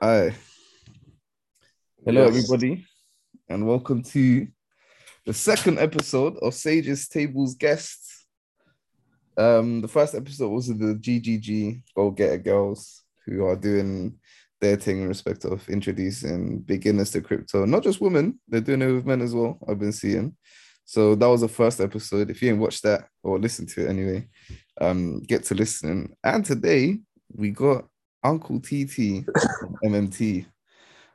Hi. Hello, Yes. everybody, and welcome to the second episode of Sage's Tables Guests. Um, the first episode was the GGG Go Getter Girls, who are doing their thing in respect of introducing beginners to crypto. Not just women, they're doing it with men as well. I've been seeing. So that was the first episode. If you ain't watched that or listened to it anyway, um, get to listen. And today we got Uncle TT MMT.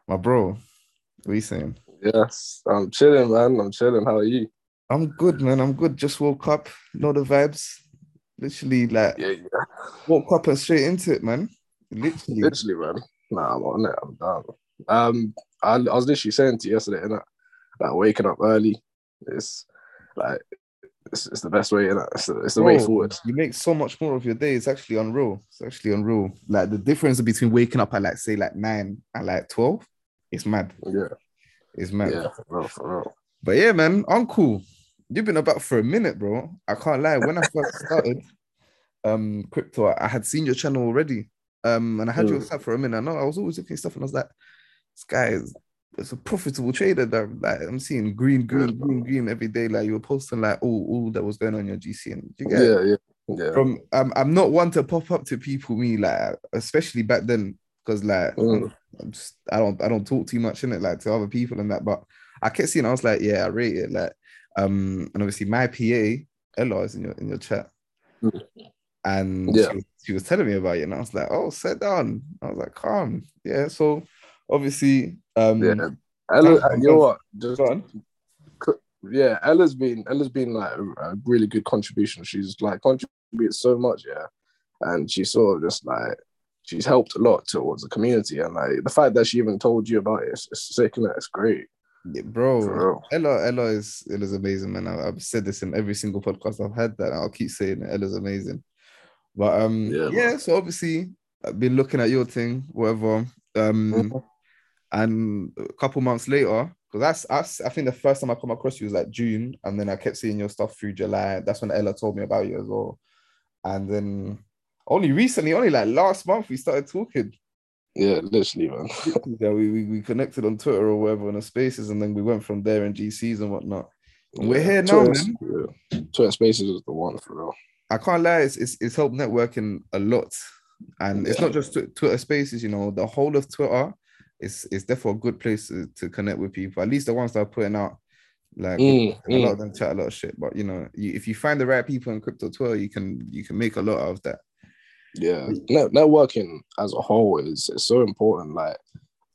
My bro, what are you saying? Yes, I'm chilling, man. I'm chilling. How are you? I'm good, man. I'm good. Just woke up. Know the vibes. Literally, like, Yeah, yeah. woke up and straight into it, man. Literally. Literally, man. Nah, I'm on it. I'm down. Um, I, I was literally saying to you yesterday, innit? Like waking up early It's like it's, it's the best way, innit? It's the, it's the way forward. You make so much more of your day. It's actually unreal. It's actually unreal. Like the difference between waking up at like say like nine and like twelve, it's mad. Yeah, It's mad. yeah, for real, for real. But yeah, man, Uncle, you've been about for a minute, bro. I can't lie. When I first started um crypto, I had seen your channel already. Um, and I had you Mm. set for a minute. I know I was always looking at stuff, and I was like, this guy is it's a profitable trader that like I'm seeing green, green, green, green every day. Like you were posting like all, all that was going on your GC. And you get Yeah, yeah, yeah. from um, I'm not one to pop up to people me like especially back then because like Mm. I'm just I don't I don't talk too much in it like to other people and that but I kept seeing I was like yeah I rate it like um and obviously my PA Ella is in your in your chat Mm. and Yeah. she, was, she was telling me about it and I was like oh sit down I was like calm yeah so obviously um yeah. Ella, Thanks, you know man. what? Just go on. yeah, Ella's been Ella's been like a, a really good contribution. She's like contributed so much, yeah, and she's sort of just like she's helped a lot towards the community, and like the fact that she even told you about it, it's, it's sick and it's great. Yeah, bro, Ella, Ella is Ella's amazing, man. I, I've said this in every single podcast I've had that. I'll keep saying it. Ella's amazing. But um, Yeah, yeah. So obviously, I've been looking at your thing, whatever. Um, Mhm. And a couple months later, because that's, that's I think the first time I come across you was like June, and then I kept seeing your stuff through July. That's when Ella told me about you as well. And then only recently, only like last month, we started talking. Yeah, literally, man. yeah, we, we we connected on Twitter or whatever in the spaces, and then we went from there in GCs and whatnot. And we're Yeah. here now, Twitter, man. yeah. Twitter Spaces is the one for real. I can't lie, it's, it's, it's helped networking a lot. And it's not just Twitter spaces, you know, the whole of Twitter is is therefore a good place to, to connect with people, at least the ones that are putting out like Mm, and a lot mm. of them chat a lot of shit. But you know, you, if you find the right people in crypto Twitter, you can you can make a lot of that. Yeah, Net- networking as a whole is, is so important. Like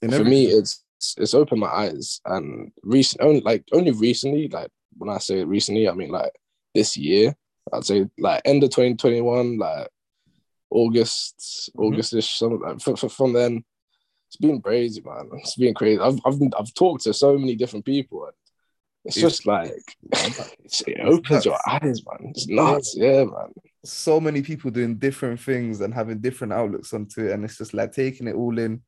In for every- me, it's it's opened my eyes, and recent only like only recently, like when I say recently, I mean like this year. I'd say like end of 2021, like August, Mhm. August-ish. Some like, from, from then, it's been crazy, man. It's been crazy. I've I've I've talked to so many different people, it's It's- just like it's, it opens your eyes, man. It's nuts, yeah, man. so many people doing different things and having different outlooks onto it, and it's just like taking it all in.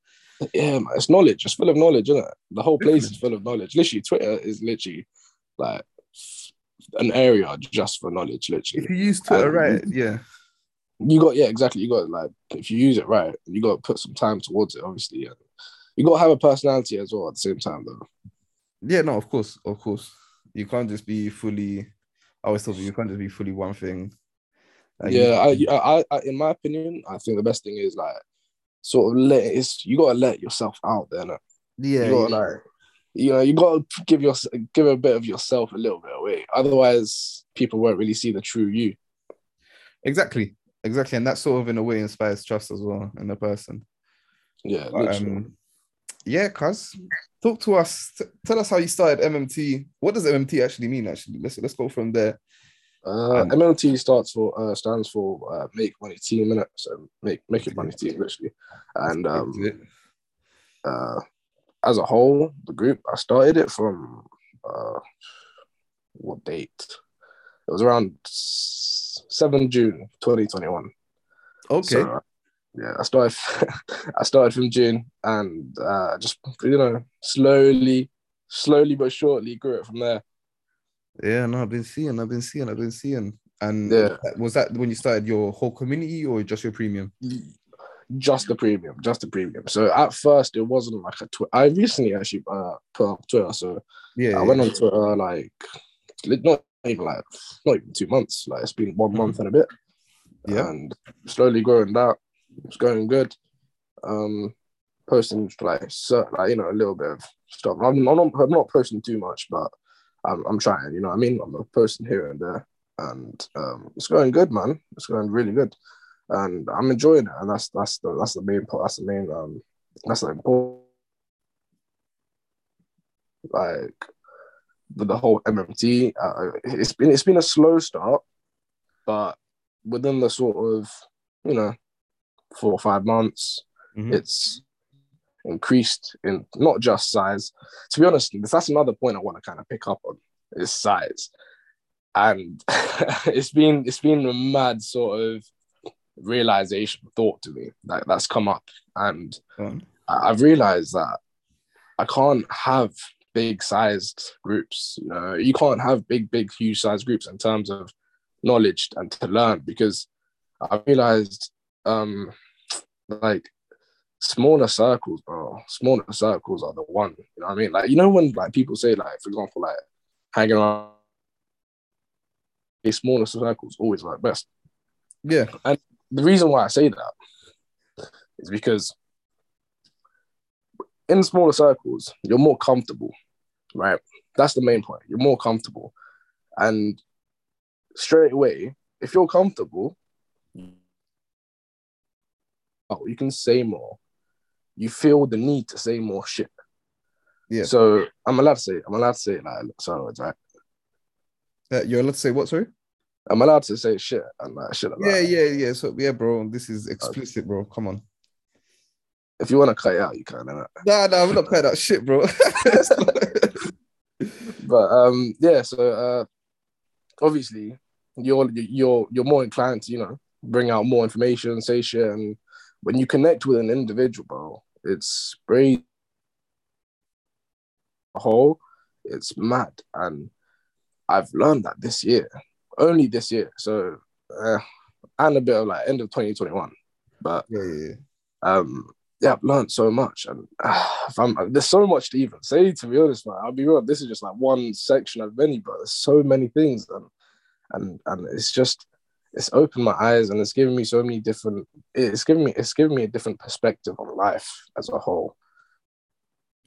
Yeah, man. It's knowledge. It's full of knowledge, isn't it? The whole place is full of knowledge. Literally, Twitter is literally like an area just for knowledge. Literally, If you use Twitter Um, right, yeah. You got yeah, exactly. You got like if you use it right, you got to put some time towards it. Obviously, and you got to have a personality as well at the same time, though. Yeah, no, of course, of course. You can't just be fully. I always told you you can't just be fully one thing. Like, you- yeah, I, I, I, in my opinion, I think the best thing is like sort of let it's you got to let yourself out there. innit? yeah, you got yeah. like, you know, you got to give your give a bit of yourself a little bit away. Otherwise, people won't really see the true you. exactly, exactly, and that sort of in a way inspires trust as well in the person. Yeah, But, um, yeah, cuz talk to us. T- tell us how you started MMT. What does MMT actually mean? Actually, let's let's go from there. Uh, Um, MMT starts for uh, stands for uh, make money team so make make it money team literally. And um, uh, as a whole, the group I started it from uh, what date? It was around seven June twenty twenty one. okay, So, yeah, I started. I started from June, and uh, just you know, slowly, slowly but surely grew it from there. yeah, no, I've been seeing, I've been seeing, I've been seeing. And Yeah. was that when you started your whole community or just your premium? just the premium, just the premium. So at first it wasn't like a Twitter. I recently actually uh, put up Twitter, so Yeah, I went on Twitter like not even like not even two months. Like it's been one month and a bit. Yeah. And slowly growing that. It's going good. Um posting like so, like you know a little bit of stuff. I'm, I'm, not, I'm not posting too much, but I'm, I'm trying. You know what I mean? I'm posting here and there, and um, it's going good, man. It's going really good, and I'm enjoying it. And that's that's the that's the main part. That's the main um that's the important like the, the whole MMT. Uh, it's been it's been a slow start, but within the sort of you know four or five months, Mhm. it's increased in not just size. To be honest, that's another point I want to kind of pick up on is size, and it's been it's been a mad sort of realization thought to me that that's come up and I- I've realized that I can't have big sized groups. You know, you can't have big, big, huge sized groups in terms of knowledge and to learn because I realized um like smaller circles, bro. Smaller circles are the one. You know what I mean? Like, you know, when like people say, like, for example, like hanging around smaller circles always work best yeah, And the reason why I say that is because in smaller circles, you're more comfortable, right? That's the main point. You're more comfortable. And straight away, if you're comfortable, oh, you can say more. You feel the need to say more shit. Yeah. So I'm allowed to say, I'm allowed to say it like so right? Uh, you're allowed to say what? Sorry. I'm allowed to say shit and like shit like Yeah, that. yeah, yeah. So yeah, bro, this is explicit, bro. Come on. If you want to cut it out, you can. Nah, nah, I'm not playing that shit, bro. but um yeah so uh obviously you're you're you're more inclined to you know bring out more information say shit and when you connect with an individual bro it's very whole it's mad and i've learned that this year only this year so uh, and a bit of like end of 2021 but yeah, yeah, yeah. um yeah, I've learned so much, and uh, there's so much to even say. To be honest, man, I'll be real. This is just like one section of many, but there's so many things, and and and it's just it's opened my eyes, and it's given me so many different. It's given me it's given me a different perspective on life as a whole.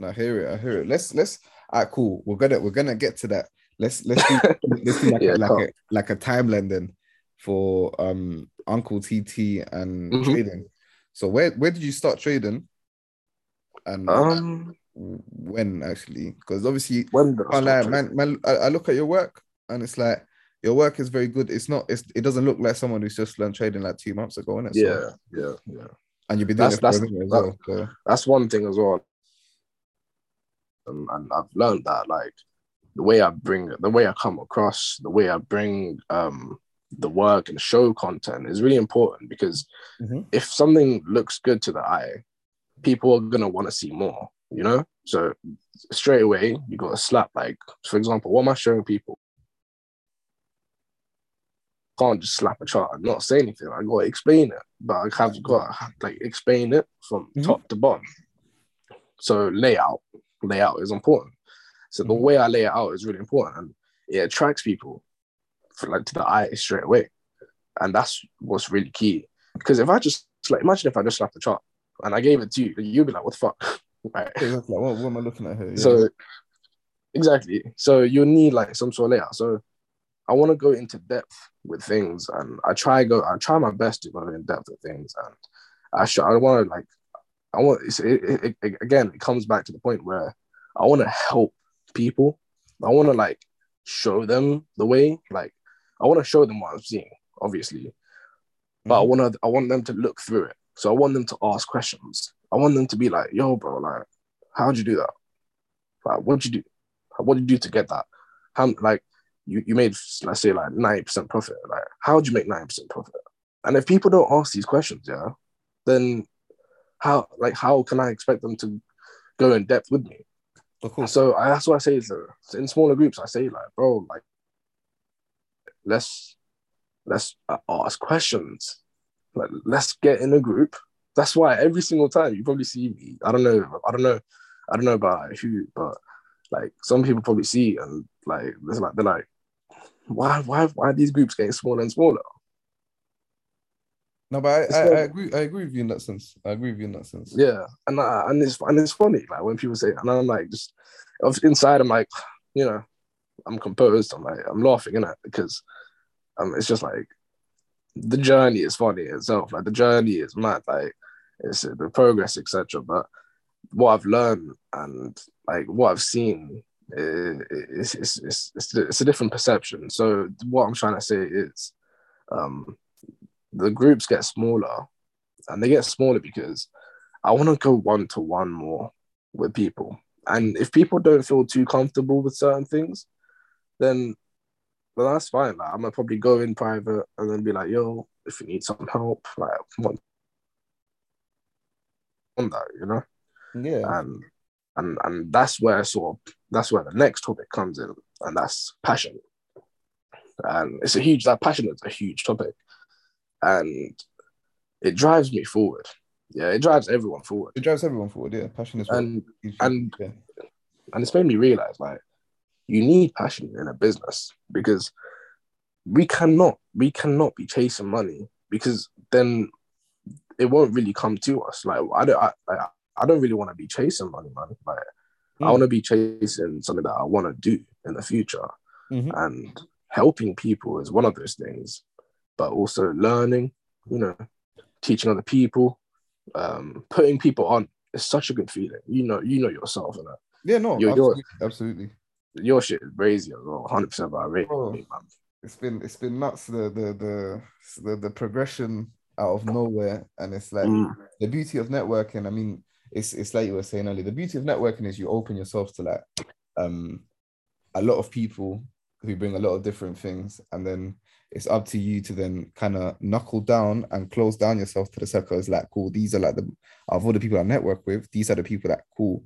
I hear it. I hear it. Let's let's. All right, cool. We're gonna we're gonna get to that. Let's let's do let's do like Yeah, a, like a like a timeline then for um Uncle TT and Mhm. trading. So where where did you start trading? And Um, when actually? Because obviously, when I start man, man, I, I look at your work and it's like your work is very good. It's not. It's it doesn't look like someone who's just learned trading like two months ago, innit? trading? So, Yeah, yeah, yeah. and you've been doing That's- it for that's- as well. So that's one thing as well. And, and I've learned that like the way I bring the way I come across, the way I bring um the work and show content is really important because Mhm. if something looks good to the eye, people are gonna want to see more, you know? So straight away you got to slap like for example, what am I showing people? Can't just slap a chart and not say anything. I gotta explain it, but I have got to like explain it from Mhm. top to bottom. So layout, layout is important. So the Mhm. way I lay it out is really important, and it attracts people for like to the eye straight away, and that's what's really key. Because if I just like imagine if I just slapped the chart and I gave it to you, you'd be like, "What the fuck?" right? exactly. What, what am I looking at here? Yeah. So exactly. So you need like some sort of layout. So I want to go into depth with things, and I try go. I try my best to go in depth with things, and I should. I want to like. I want. It, it, it, again, it comes back to the point where I want to help people. I want to like show them the way. Like I want to show them what I'm seeing, obviously, but I Mhm. want to. I want them to look through it. So I want them to ask questions. I want them to be like, "Yo, bro, like, how'd you do that? Like, what'd you do? What did you do to get that? How like you, you made let's say like 90% profit. Like, how would you make 90% profit? And if people don't ask these questions, yeah, then how like how can I expect them to go in depth with me? of course. So I, that's what I say to in smaller groups. I say like, bro, like let's let's uh, ask questions. Like, let's get in a group that's why every single time you probably see me. I don't know. I don't know. I don't know about who, but like some people probably see and like they're like they're like, why why why are these groups getting smaller and smaller? No, but I, I, I, agree. I agree with you in that sense. I agree with you in that sense. Yeah, and uh, and it's and it's funny like when people say, and I'm like just inside, I'm like, you know, I'm composed. I'm like I'm laughing in it because um, it's just like the journey is funny itself. Like the journey is mad. Like it's the progress, etc. But what I've learned and like what I've seen is it's, it's, it's, it's a different perception. So what I'm trying to say is um, the groups get smaller and they get smaller because I want to go one to one more with people. And if people don't feel too comfortable with certain things, then well, that's fine. Like, I'm gonna probably go in private and then be like, yo, if you need some help, like on, on that, you know? Yeah. And and and that's where sort of that's where the next topic comes in, and that's passion. And it's a huge that passion is a huge topic and it drives me forward. Yeah, it drives everyone forward. It drives everyone forward. Yeah, passion is and and yeah. and it's made me realize like you need passion in a business because we cannot we cannot be chasing money because then it won't really come to us. Like I don't I, I, I don't really want to be chasing money, man. Like mm. I want to be chasing something that I want to do in the future, mm-hmm. and helping people is one of those things but also learning, you know, teaching other people, um, putting people on. It's such a good feeling. You know, you know yourself, and yeah, no, you're, absolutely, you're, absolutely. Your shit is crazy as well, hundred percent about rate. Oh, it's been it's been nuts the the the the, the progression out of nowhere, and it's like mm. the beauty of networking. I mean, it's it's like you were saying earlier. The beauty of networking is you open yourself to like um a lot of people who bring a lot of different things, and then it's up to you to then kind of knuckle down and close down yourself to the circle. It's like, cool, these are like the of all the people I network with, these are the people that cool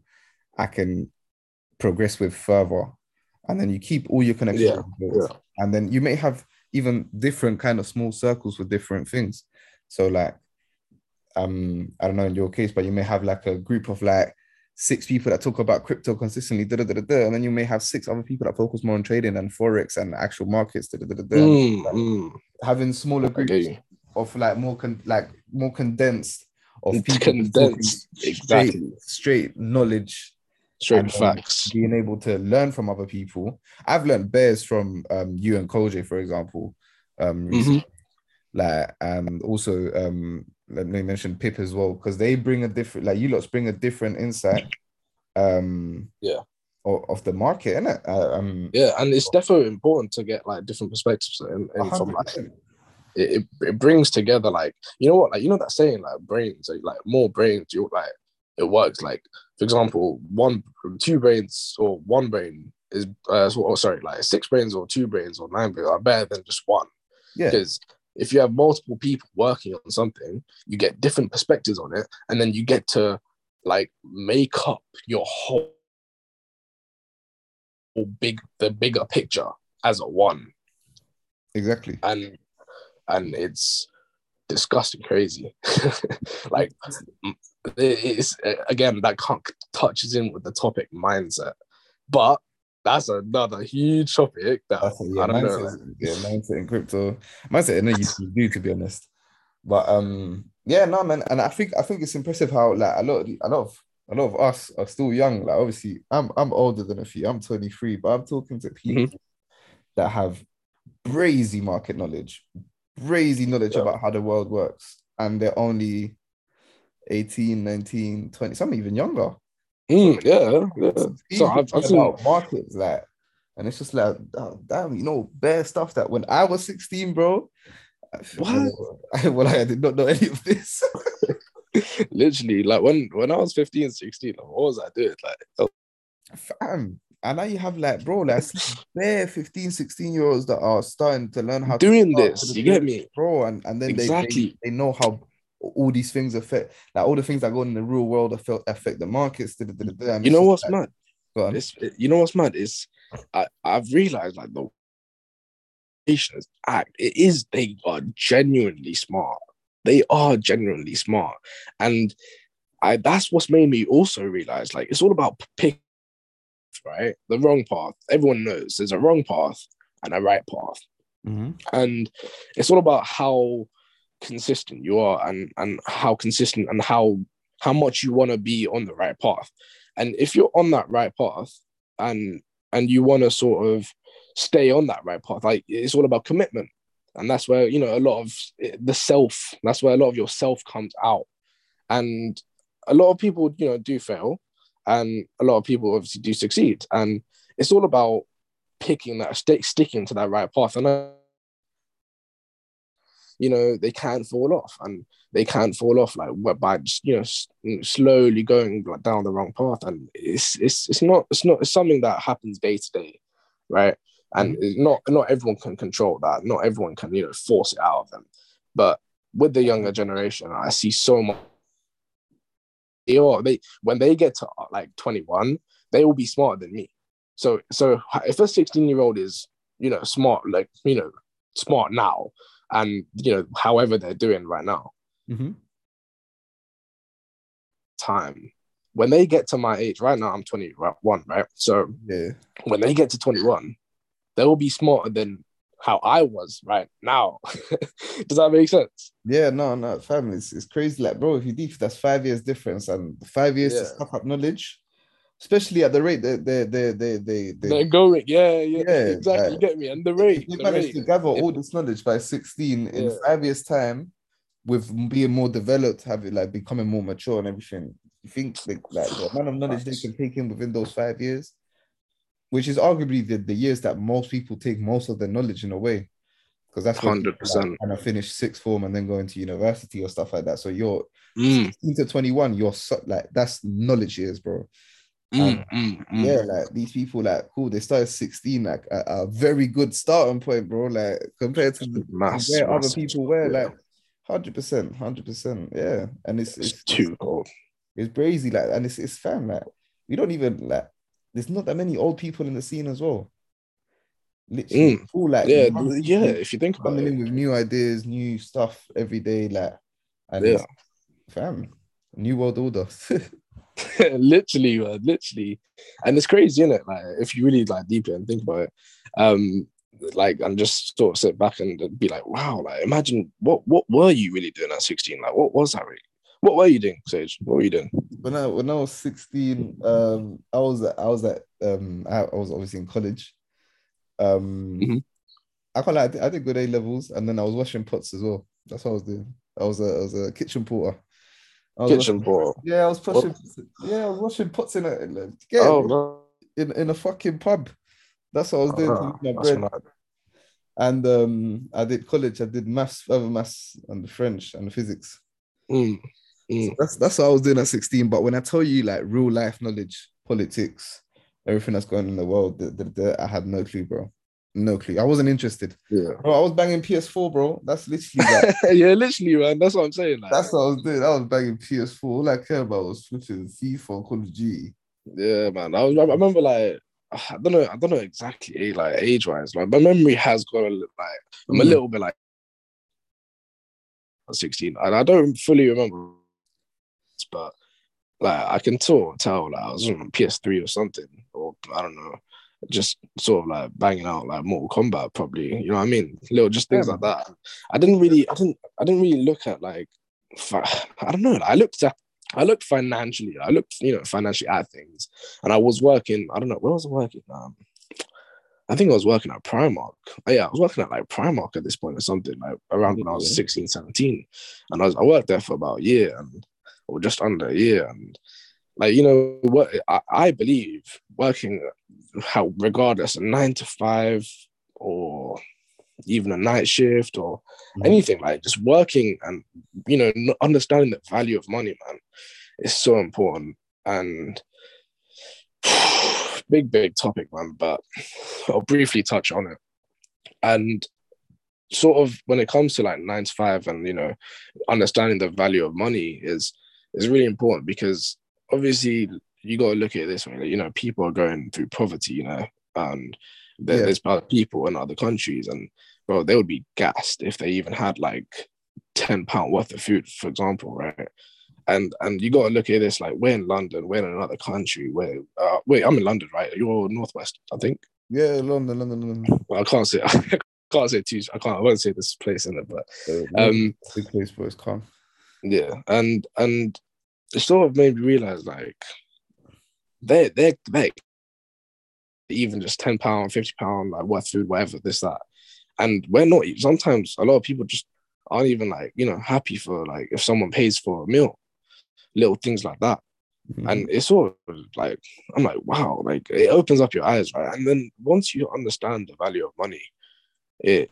I can progress with further. And then you keep all your connections. Yeah, yeah. And then you may have even different kind of small circles with different things. So like um, I don't know in your case, but you may have like a group of like six people that talk about crypto consistently, da, da, da, da, and then you may have six other people that focus more on trading and forex and actual markets. Da, da, da, da, mm, like mm. Having smaller groups of like more con- like more condensed of people condensed exactly straight, straight knowledge, straight facts, being able to learn from other people. I've learned bears from um, you and Koje, for example. Um, mm-hmm. like and also um let me mention Pip as well because they bring a different like you lots bring a different insight. Um, yeah. Of, of the market, isn't it? Uh, um, yeah, and it's definitely important to get like different perspectives and, and from like it, it, brings together like you know what like you know that saying like brains like, like more brains you like it works like for example one two brains or one brain is uh so, oh, sorry like six brains or two brains or nine brains are better than just one yeah because if you have multiple people working on something, you get different perspectives on it, and then you get to like make up your whole big the bigger picture as a one. Exactly. And and it's disgusting crazy. like it's again that touches in with the topic mindset. But that's another huge topic that a, yeah, I don't know. Yeah, mindset in crypto. Mindset in YouTube do to be honest. But um yeah, no man, and I think I think it's impressive how like a lot of a lot of a lot of us are still young. Like obviously, I'm I'm older than a few. I'm 23, but I'm talking to people mm-hmm. that have crazy market knowledge, crazy knowledge yeah. about how the world works, and they're only 18, 19, 20, some even younger. Mm, yeah, yeah. So I've, I've seen markets like, and it's just like, oh, damn, you know, bare stuff that when I was 16, bro. What? well, I did not know any of this. Literally, like when when I was 15, 16, like, what was I doing? Like, oh. fam. And now you have like, bro, like bare 15, 16 year olds that are starting to learn how doing this. You get me, bro? And and then exactly. they, they, they know how all these things affect like all the things that go on in the real world affect affect the markets. Da, da, da, you know what's like, mad? It's, you know what's mad is I I've realized like the nations act it is they are genuinely smart. they are genuinely smart. And I that's what's made me also realize like it's all about pick right? The wrong path. Everyone knows there's a wrong path and a right path. Mm-hmm. And it's all about how consistent you are and and how consistent and how how much you want to be on the right path. And if you're on that right path and and you want to sort of stay on that right path, like it's all about commitment. And that's where, you know, a lot of the self, that's where a lot of your self comes out. And a lot of people, you know, do fail and a lot of people obviously do succeed. And it's all about picking that, stick, sticking to that right path. And uh, you know they can't fall off and they can't fall off like by just you know slowly going like down the wrong path and it's it's it's not it's not it's something that happens day to day right? And mm-hmm. not not everyone can control that not everyone can you know force it out of them. But with the younger generation i see so much they are they when they get to like 21 they will be smarter than me. So so if a 16 year old is you know smart like you know smart now and you know however they're doing right now mm-hmm. time when they get to my age right now i'm 21 right so yeah when they get to 21 they will be smarter than how I was right now. Does that make sense? Yeah, no, no, fam, it's, it's crazy. Like, bro, if you deep, that's five years difference, and five years yeah. to stock up knowledge, especially at the rate they they they they they, they they're going. Yeah, yeah, yeah exactly. Like, you get me. And the rate they managed to gather all this knowledge by 16 in five years' time, with being more developed, having like becoming more mature and everything. You think like, like the amount of knowledge they can take in within those five years, which is arguably the, the years that most people take most of their knowledge in a way. Because that's hundred percent. And I finish sixth form and then go into university or stuff like that. So you're mm. 16 to 21, you're so, like that's knowledge years, bro. Mm, mm, mm, yeah, like these people, like cool, they started 16, like a, a very good starting point, bro. Like compared to the, mass, where mass, other people were, yeah. like hundred percent, hundred percent, yeah. And it's it's, it's too cold. It's crazy, like, and it's it's fam, like we don't even like. There's not that many old people in the scene as well. Literally, mm. cool, like yeah, yeah. If you think about coming it. in with new ideas, new stuff every day, like, and yeah, fam, new world order. literally, man, literally. And it's crazy, isn't it? Like if you really like deeply and think about it, um, like and just sort of sit back and be like, wow, like imagine what what were you really doing at 16? Like what was that really? What were you doing, Sage? What were you doing? When I when I was 16, um, I was I was at um I, I was obviously in college. Um mm-hmm. I can't lie, I did, I did good A levels and then I was washing pots as well. That's what I was doing. I was a I was a kitchen porter. Kitchen porter. Yeah, I was pushing. Yeah, I was washing pots in a yeah, oh, no. in in a fucking pub. That's what I was doing uh, my bread. And um, I did college. I did maths, further maths, and the French and the physics. Mm, mm. So that's that's what I was doing at sixteen. But when I tell you like real life knowledge, politics, everything that's going on in the world, the, the, the, I had no clue, bro. No clue. I wasn't interested. Yeah. Bro, I was banging PS4, bro. That's literally like, yeah, literally, man. That's what I'm saying. Like. That's what I was doing. I was banging PS4. All I care about was switching FIFA, Call of Duty. Yeah, man. I was. I remember like I don't know. I don't know exactly like age wise. Like my memory has got a little, like I'm mm. a little bit like 16, and I don't fully remember, but like I can of tell like I was on PS3 or something, or I don't know just sort of like banging out like Mortal Kombat, probably. You know what I mean? Little just things yeah. like that. I didn't really, I didn't, I didn't really look at like, I don't know. I looked at, I looked financially. I looked, you know, financially at things, and I was working. I don't know where was I working. Um, I think I was working at Primark. Oh, yeah, I was working at like Primark at this point or something, like around when I was 16, 17. And I was I worked there for about a year and or just under a year. And like, you know, what? I, I believe working how regardless a nine to five or even a night shift or mm-hmm. anything like just working and you know understanding the value of money man is so important. And big big topic man but i'll briefly touch on it. And sort of when it comes to like nine to five and you know understanding the value of money is is really important because obviously you got to look at it this way. you know, people are going through poverty, you know, and there, yeah. there's people in other countries, and well, they would be gassed if they even had like ten pound worth of food, for example, right? And and you got to look at this like we're in London, we're in another country. Where uh, wait, I'm in London, right? You're northwest, I think. Yeah, London, London, London. Well, I can't say I can't say too. I can't. I won't say this place in it, but um, big place, but it's calm. Yeah, and and it sort of made me realize like they they they even just ten pound, fifty pound, like worth food, whatever, this that, and we're not. Sometimes a lot of people just aren't even like you know happy for like if someone pays for a meal, little things like that. Mm-hmm. And it's sort of like I'm like, wow, like it opens up your eyes, right? And then once you understand the value of money, it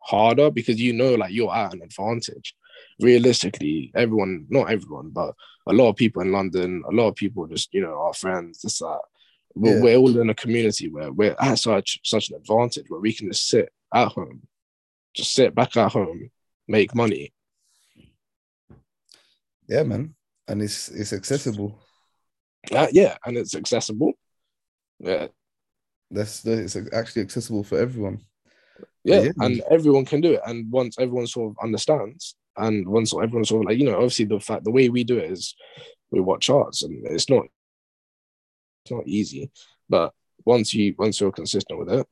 harder because you know like you're at an advantage. Realistically, everyone, not everyone, but a lot of people in London, a lot of people just, you know, our friends, this that. We're, yeah. we're all in a community where we're at such such an advantage where we can just sit at home, just sit back at home, make money, yeah, man, and it's it's accessible. Uh, yeah, and it's accessible. Yeah, that's it's actually accessible for everyone. Yeah, yeah, and everyone can do it. And once everyone sort of understands, and once everyone's sort of like you know, obviously the fact the way we do it is we watch charts, and it's not it's not easy, but once you once you're consistent with it,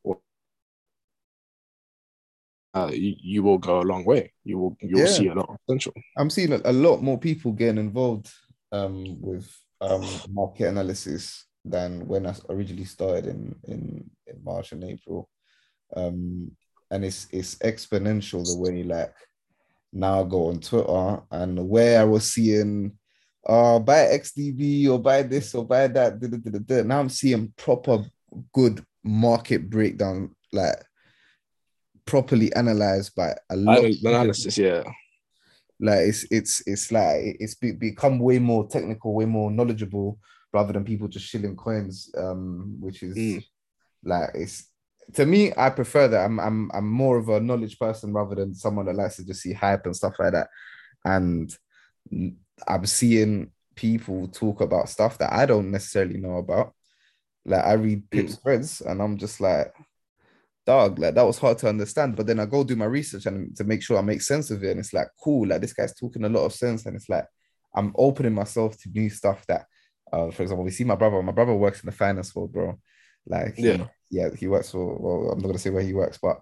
uh, you, you, will go a long way. You will you'll yeah. see a lot of potential. I'm seeing a, a lot more people getting involved um, with um, market analysis than when I originally started in in, in March and April, um, and it's it's exponential the way like now go on Twitter and where I was seeing uh buy XDB or buy this or buy that. Da, da, da, now I'm seeing proper good market breakdown like properly analyzed by a lot of analysis, yeah. Like it's it's it's like it's be, become way more technical, way more knowledgeable, rather than people just shilling coins. Um, which is mm. like it's to me, I prefer that. I'm I'm I'm more of a knowledge person rather than someone that likes to just see hype and stuff like that. And I'm seeing people talk about stuff that I don't necessarily know about. Like I read Pip's mm. threads and I'm just like, dog, like that was hard to understand. But then I go do my research and to make sure I make sense of it. And it's like, cool, like this guy's talking a lot of sense. And it's like, I'm opening myself to new stuff that, uh, for example, we see my brother, my brother works in the finance world, bro. Like, yeah, yeah, he works for, well, I'm not gonna say where he works, but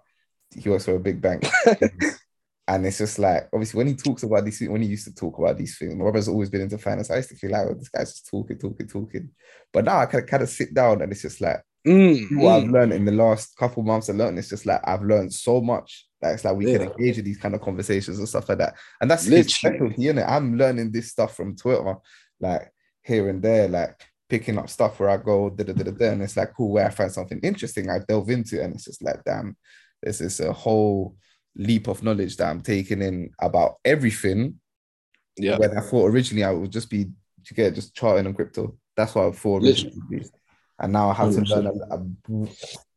he works for a big bank. and it's just like, obviously, when he talks about these, when he used to talk about these things, my brother's always been into finance. I used to feel like, oh, this guy's just talking, talking, talking. But now I kind of, kind of sit down and it's just like, Mm, what mm. I've learned in the last couple months of learning, it's just like I've learned so much. Like it's like we yeah. can engage in these kind of conversations and stuff like that. And that's Literally. his specialty, it? I'm learning this stuff from Twitter, like here and there, like picking up stuff where I go, da da da da da, and it's like cool where I find something interesting, I delve into it, and it's just like, damn, this is a whole leap of knowledge that I'm taking in about everything. Yeah. When I thought originally I would just be to get just charting on crypto. That's what I thought originally and now I have to learn. A, a,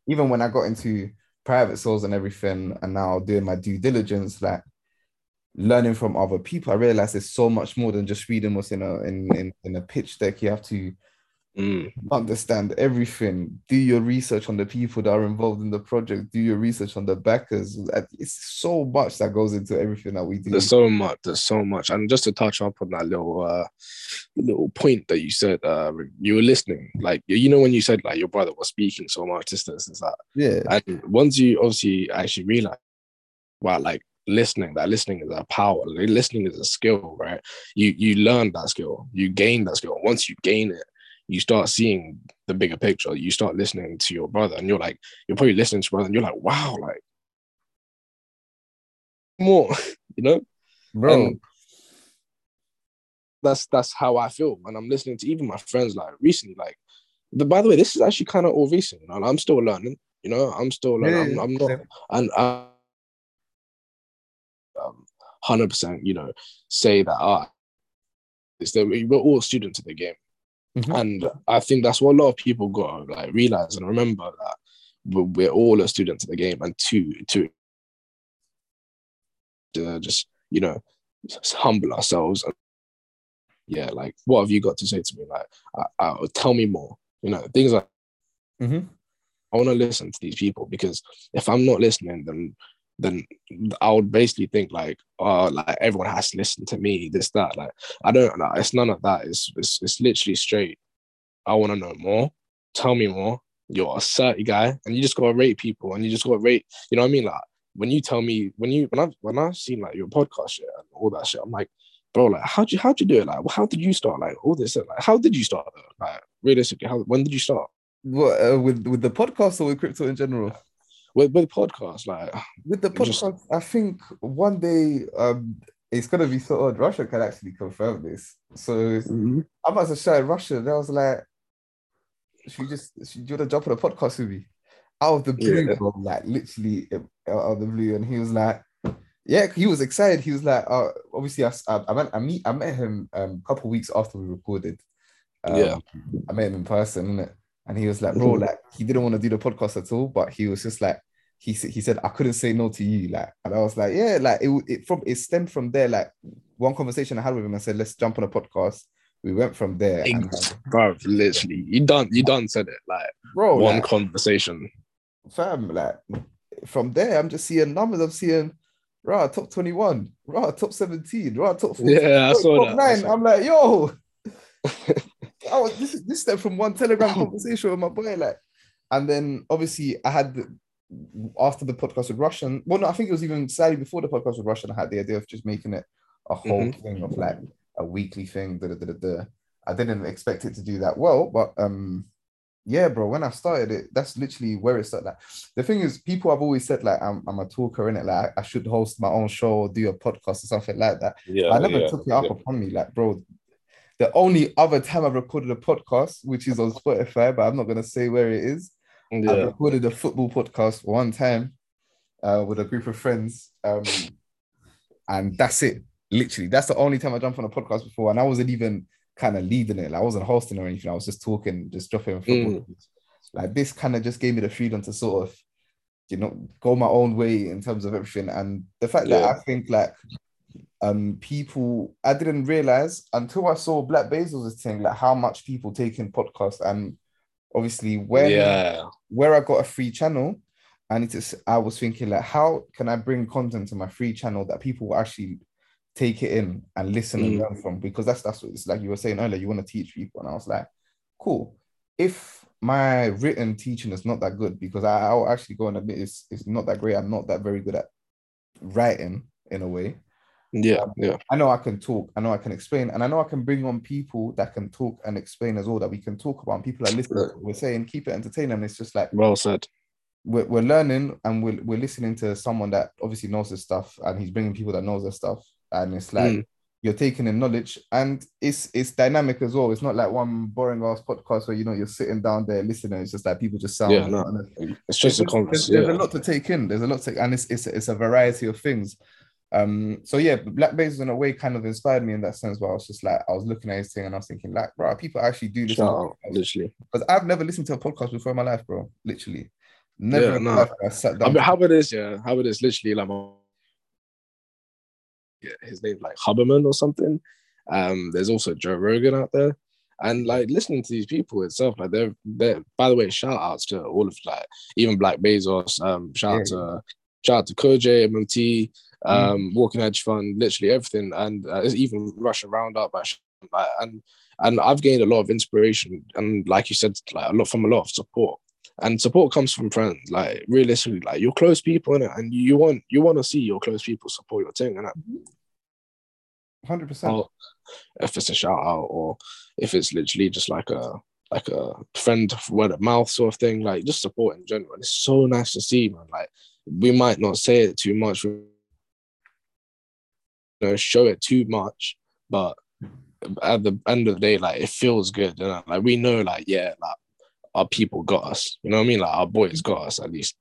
even when I got into private sales and everything, and now doing my due diligence, like learning from other people, I realized there's so much more than just reading what's in a in in, in a pitch deck. You have to Mm. Understand everything. Do your research on the people that are involved in the project. Do your research on the backers. It's so much that goes into everything that we do. There's so much. There's so much. And just to touch up on that little uh, little point that you said, uh, you were listening. Like you know when you said like your brother was speaking so much, distance this, this, that. Yeah. And once you obviously actually realize, wow, like listening that listening is a power listening is a skill right you you learn that skill you gain that skill once you gain it you start seeing the bigger picture. You start listening to your brother, and you're like, you're probably listening to brother, and you're like, wow, like more, you know, bro. And that's that's how I feel, and I'm listening to even my friends like recently, like. The, by the way, this is actually kind of all recent, and I'm still learning. You know, I'm still learning. Yeah, I'm, I'm, not, and I, um, hundred percent, you know, say that ah, it's that we're all students of the game. Mm-hmm. And I think that's what a lot of people got to like realize and remember that we're all a student of the game, and to to to just you know humble ourselves. And, yeah, like what have you got to say to me? Like, I, I, tell me more. You know, things like mm-hmm. I want to listen to these people because if I'm not listening, then then I would basically think like, oh, like everyone has to listen to me, this, that. Like, I don't know. It's none of that. It's it's, it's literally straight. I want to know more. Tell me more. You're a certain guy, and you just gotta rate people, and you just gotta rate. You know what I mean? Like when you tell me when you when I when I've seen like your podcast shit and all that shit, I'm like, bro, like how'd you how'd you do it? Like, how did you start? Like all this, like how did you start? Like realistically, how when did you start? What uh, with with the podcast or with crypto in general? With with podcast, like with the podcast, just... I think one day um it's gonna be so odd. Russia can actually confirm this. So mm-hmm. I'm about to shout Russia. And I was like, she just should you want to jump on a podcast with me? Out of the blue, yeah. bro, like literally out of the blue, and he was like, yeah, he was excited. He was like, uh, obviously, I, I, met I meet I met him um, a couple weeks after we recorded. Um, yeah, I met him in person, and he was like, bro, mm-hmm. like he didn't want to do the podcast at all, but he was just like, he he said I couldn't say no to you, like, and I was like, yeah, like it, it from it stemmed from there, like one conversation I had with him. I said, let's jump on a podcast. We went from there, and, like, bro, literally, you done, you done said it, like, bro, one like, conversation, fam, like, from there, I'm just seeing numbers. I'm seeing, right, top twenty one, right, top seventeen, right, top 14, yeah, I saw top that. Nine. I'm like, yo. Oh, this this step from one Telegram conversation with my boy, like, and then obviously I had the, after the podcast with Russian. Well, no, I think it was even slightly before the podcast with Russian. I had the idea of just making it a whole mm-hmm. thing of like a weekly thing. Da, da, da, da. I didn't expect it to do that well, but um, yeah, bro. When I started it, that's literally where it started. Like, the thing is, people have always said like I'm, I'm a talker in it. Like I should host my own show or do a podcast or something like that. Yeah, I never yeah, took it up yeah. upon me. Like, bro, the only other time I've recorded a podcast, which is on Spotify, but I'm not gonna say where it is, yeah. I recorded a football podcast one time uh, with a group of friends, um, and that's it. Literally, that's the only time I jumped on a podcast before, and I wasn't even kind of leading it. Like, I wasn't hosting or anything. I was just talking, just dropping football. Mm. Like this kind of just gave me the freedom to sort of, you know, go my own way in terms of everything. And the fact yeah. that I think like um people I didn't realize until I saw Black Bezos's thing, like how much people take in podcasts. And obviously when yeah. where I got a free channel, I need to I was thinking like how can I bring content to my free channel that people will actually take it in and listen mm. and learn from? Because that's that's what it's like you were saying earlier you want to teach people. And I was like cool. If my written teaching is not that good because I, I'll actually go and admit it's, it's not that great. I'm not that very good at writing in a way yeah, um, yeah. I know I can talk. I know I can explain, and I know I can bring on people that can talk and explain as well. That we can talk about. And people are listening. We're saying keep it entertaining. It's just like well said. We're, we're learning and we're, we're listening to someone that obviously knows this stuff, and he's bringing people that knows this stuff, and it's like mm. you're taking in knowledge, and it's it's dynamic as well. It's not like one boring ass podcast where you know you're sitting down there listening. It's just like people just sound. Yeah, no. It's just a conversation. There's, there's a lot to take in. There's a lot to, and it's it's it's a variety of things. Um, so yeah, Black Bezos in a way kind of inspired me in that sense. Where I was just like, I was looking at his thing and I was thinking, like, bro, people actually do listen. Out, literally, because I've never listened to a podcast before in my life, bro. Literally, never. Yeah, no. I sat down. I mean, how about this? Yeah, how about this? Literally, like, yeah, his name's like Huberman or something. Um, there's also Joe Rogan out there. And like listening to these people itself, like they're they're by the way, shout outs to all of like even Black Bezos, um, shout yeah. out to shout out to Koj, MMT, Mm. Um, mm. Walking Edge Fund, literally everything, and uh, even Russian Roundup, and and I've gained a lot of inspiration, and like you said, like a lot from a lot of support, and support comes from friends. Like realistically, like you're close people in it, and you want you want to see your close people support your thing, and hundred percent. If it's a shout out, or if it's literally just like a like a friend word of mouth sort of thing, like just support in general. It's so nice to see, man. Like we might not say it too much know, show it too much, but at the end of the day, like it feels good. You know? Like we know, like yeah, like our people got us. You know what I mean? Like our boys got us at least,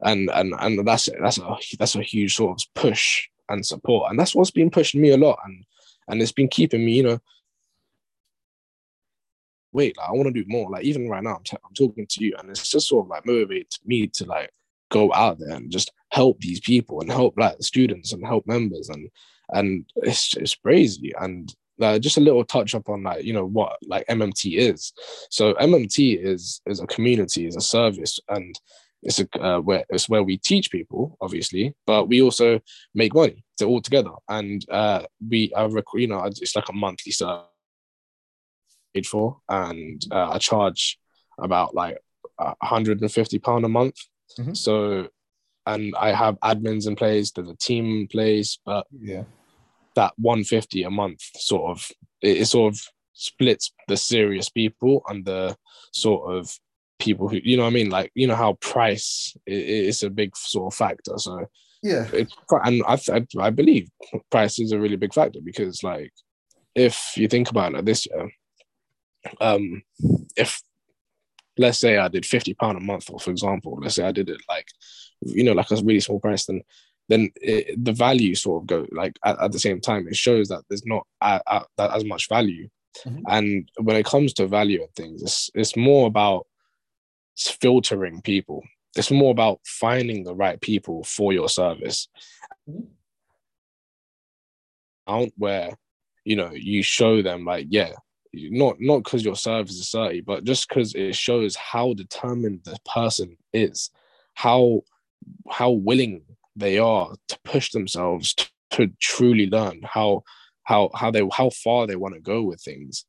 and and and that's it. that's a that's a huge sort of push and support, and that's what's been pushing me a lot, and and it's been keeping me, you know. Wait, like I want to do more. Like even right now, I'm, t- I'm talking to you, and it's just sort of like motivates me to like go out there and just help these people and help like students and help members and and it's it's crazy. And uh, just a little touch up on like you know what like MMT is. So MMT is is a community, is a service, and it's a uh, where it's where we teach people, obviously, but we also make money to all together. And uh, we, are you know, it's like a monthly service for, and uh, I charge about like 150 pound a month. Mhm. So, and I have admins in place, there's a team in place, but Yeah. that 150 a month sort of it, it sort of splits the serious people and the sort of people who you know what I mean like you know how price is a big sort of factor so Yeah. it's and I, I I believe price is a really big factor because like if you think about it this year um if let's say I did 50 pound a month or for example let's say I did it like you know like a really small price then then it, the value sort of go like at, at the same time it shows that there's not that as much value Mhm. and when it comes to value and things it's it's more about filtering people it's more about finding the right people for your service Mhm. out where you know you show them like yeah not not because your service is 30 but just because it shows how determined the person is how how willing they are to push themselves to, to truly learn how how how they how far they want to go with things.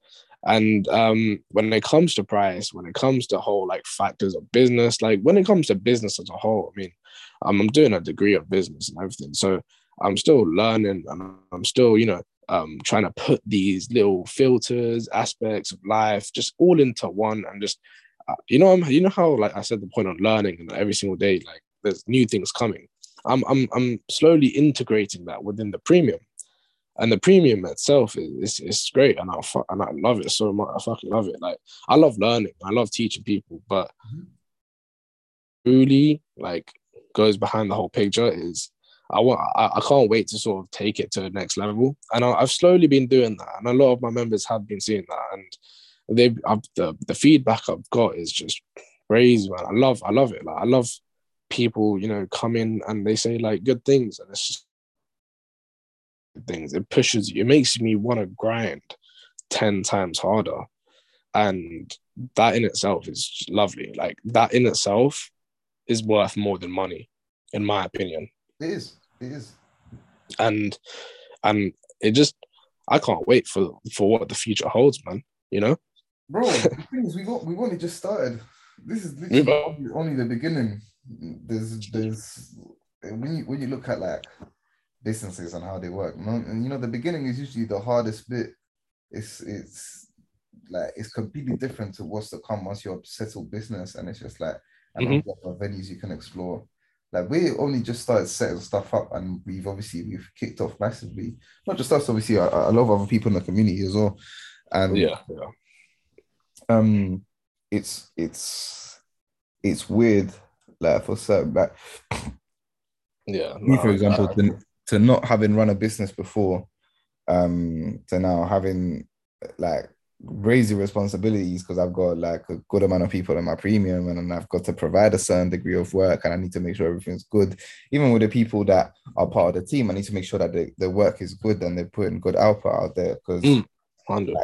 And um when it comes to price when it comes to whole like factors of business like when it comes to business as a whole i mean um, i'm doing a degree of business and everything so i'm still learning and i'm still you know um trying to put these little filters aspects of life just all into one and just uh, you know I'm, you know how like i said the point on learning and every single day like there's new things coming. I'm i'm, I'm slowly integrating that within the premium. And the premium itself is, is, great and I, fu- and I love it so much i fucking love it. Like i love learning. I love teaching people but Mhm. really like goes behind the whole picture is I want I, I can't wait to sort of take it to the next level. And I, I've slowly been doing that. And a lot of my members have been seeing that. And they've I've, the the feedback I've got is just crazy, man. I love I love it. Like I love people, you know, come in and they say like good things, and it's just things. It pushes you. It makes me want to grind ten times harder, and that in itself is lovely. Like that in itself is worth more than money, in my opinion It is. It is. and and it just I can't wait for for what the future holds, man. You know, Bro, the thing is, we got we've only just started. This is literally Yeah. only, the beginning. There's there's when you when you look at like businesses and how they work, you know, and you know the beginning is usually the hardest bit. It's it's like it's completely different to what's to come once you're a settled business, and it's just like and Mhm. all the other venues you can explore. Like we only just started setting stuff up, and we've obviously we've kicked off massively. Not just us, obviously, a, a lot of other people in the community as well. And yeah, yeah, um it's it's it's weird like for certain like yeah. me for example to, to not having run a business before um to now having like crazy responsibilities because I've got like a good amount of people in my premium and then I've got to provide a certain degree of work and I need to make sure everything's good. Even with the people that are part of the team, I need to make sure that the, the work is good and they're putting good output out there because Mm. hundred.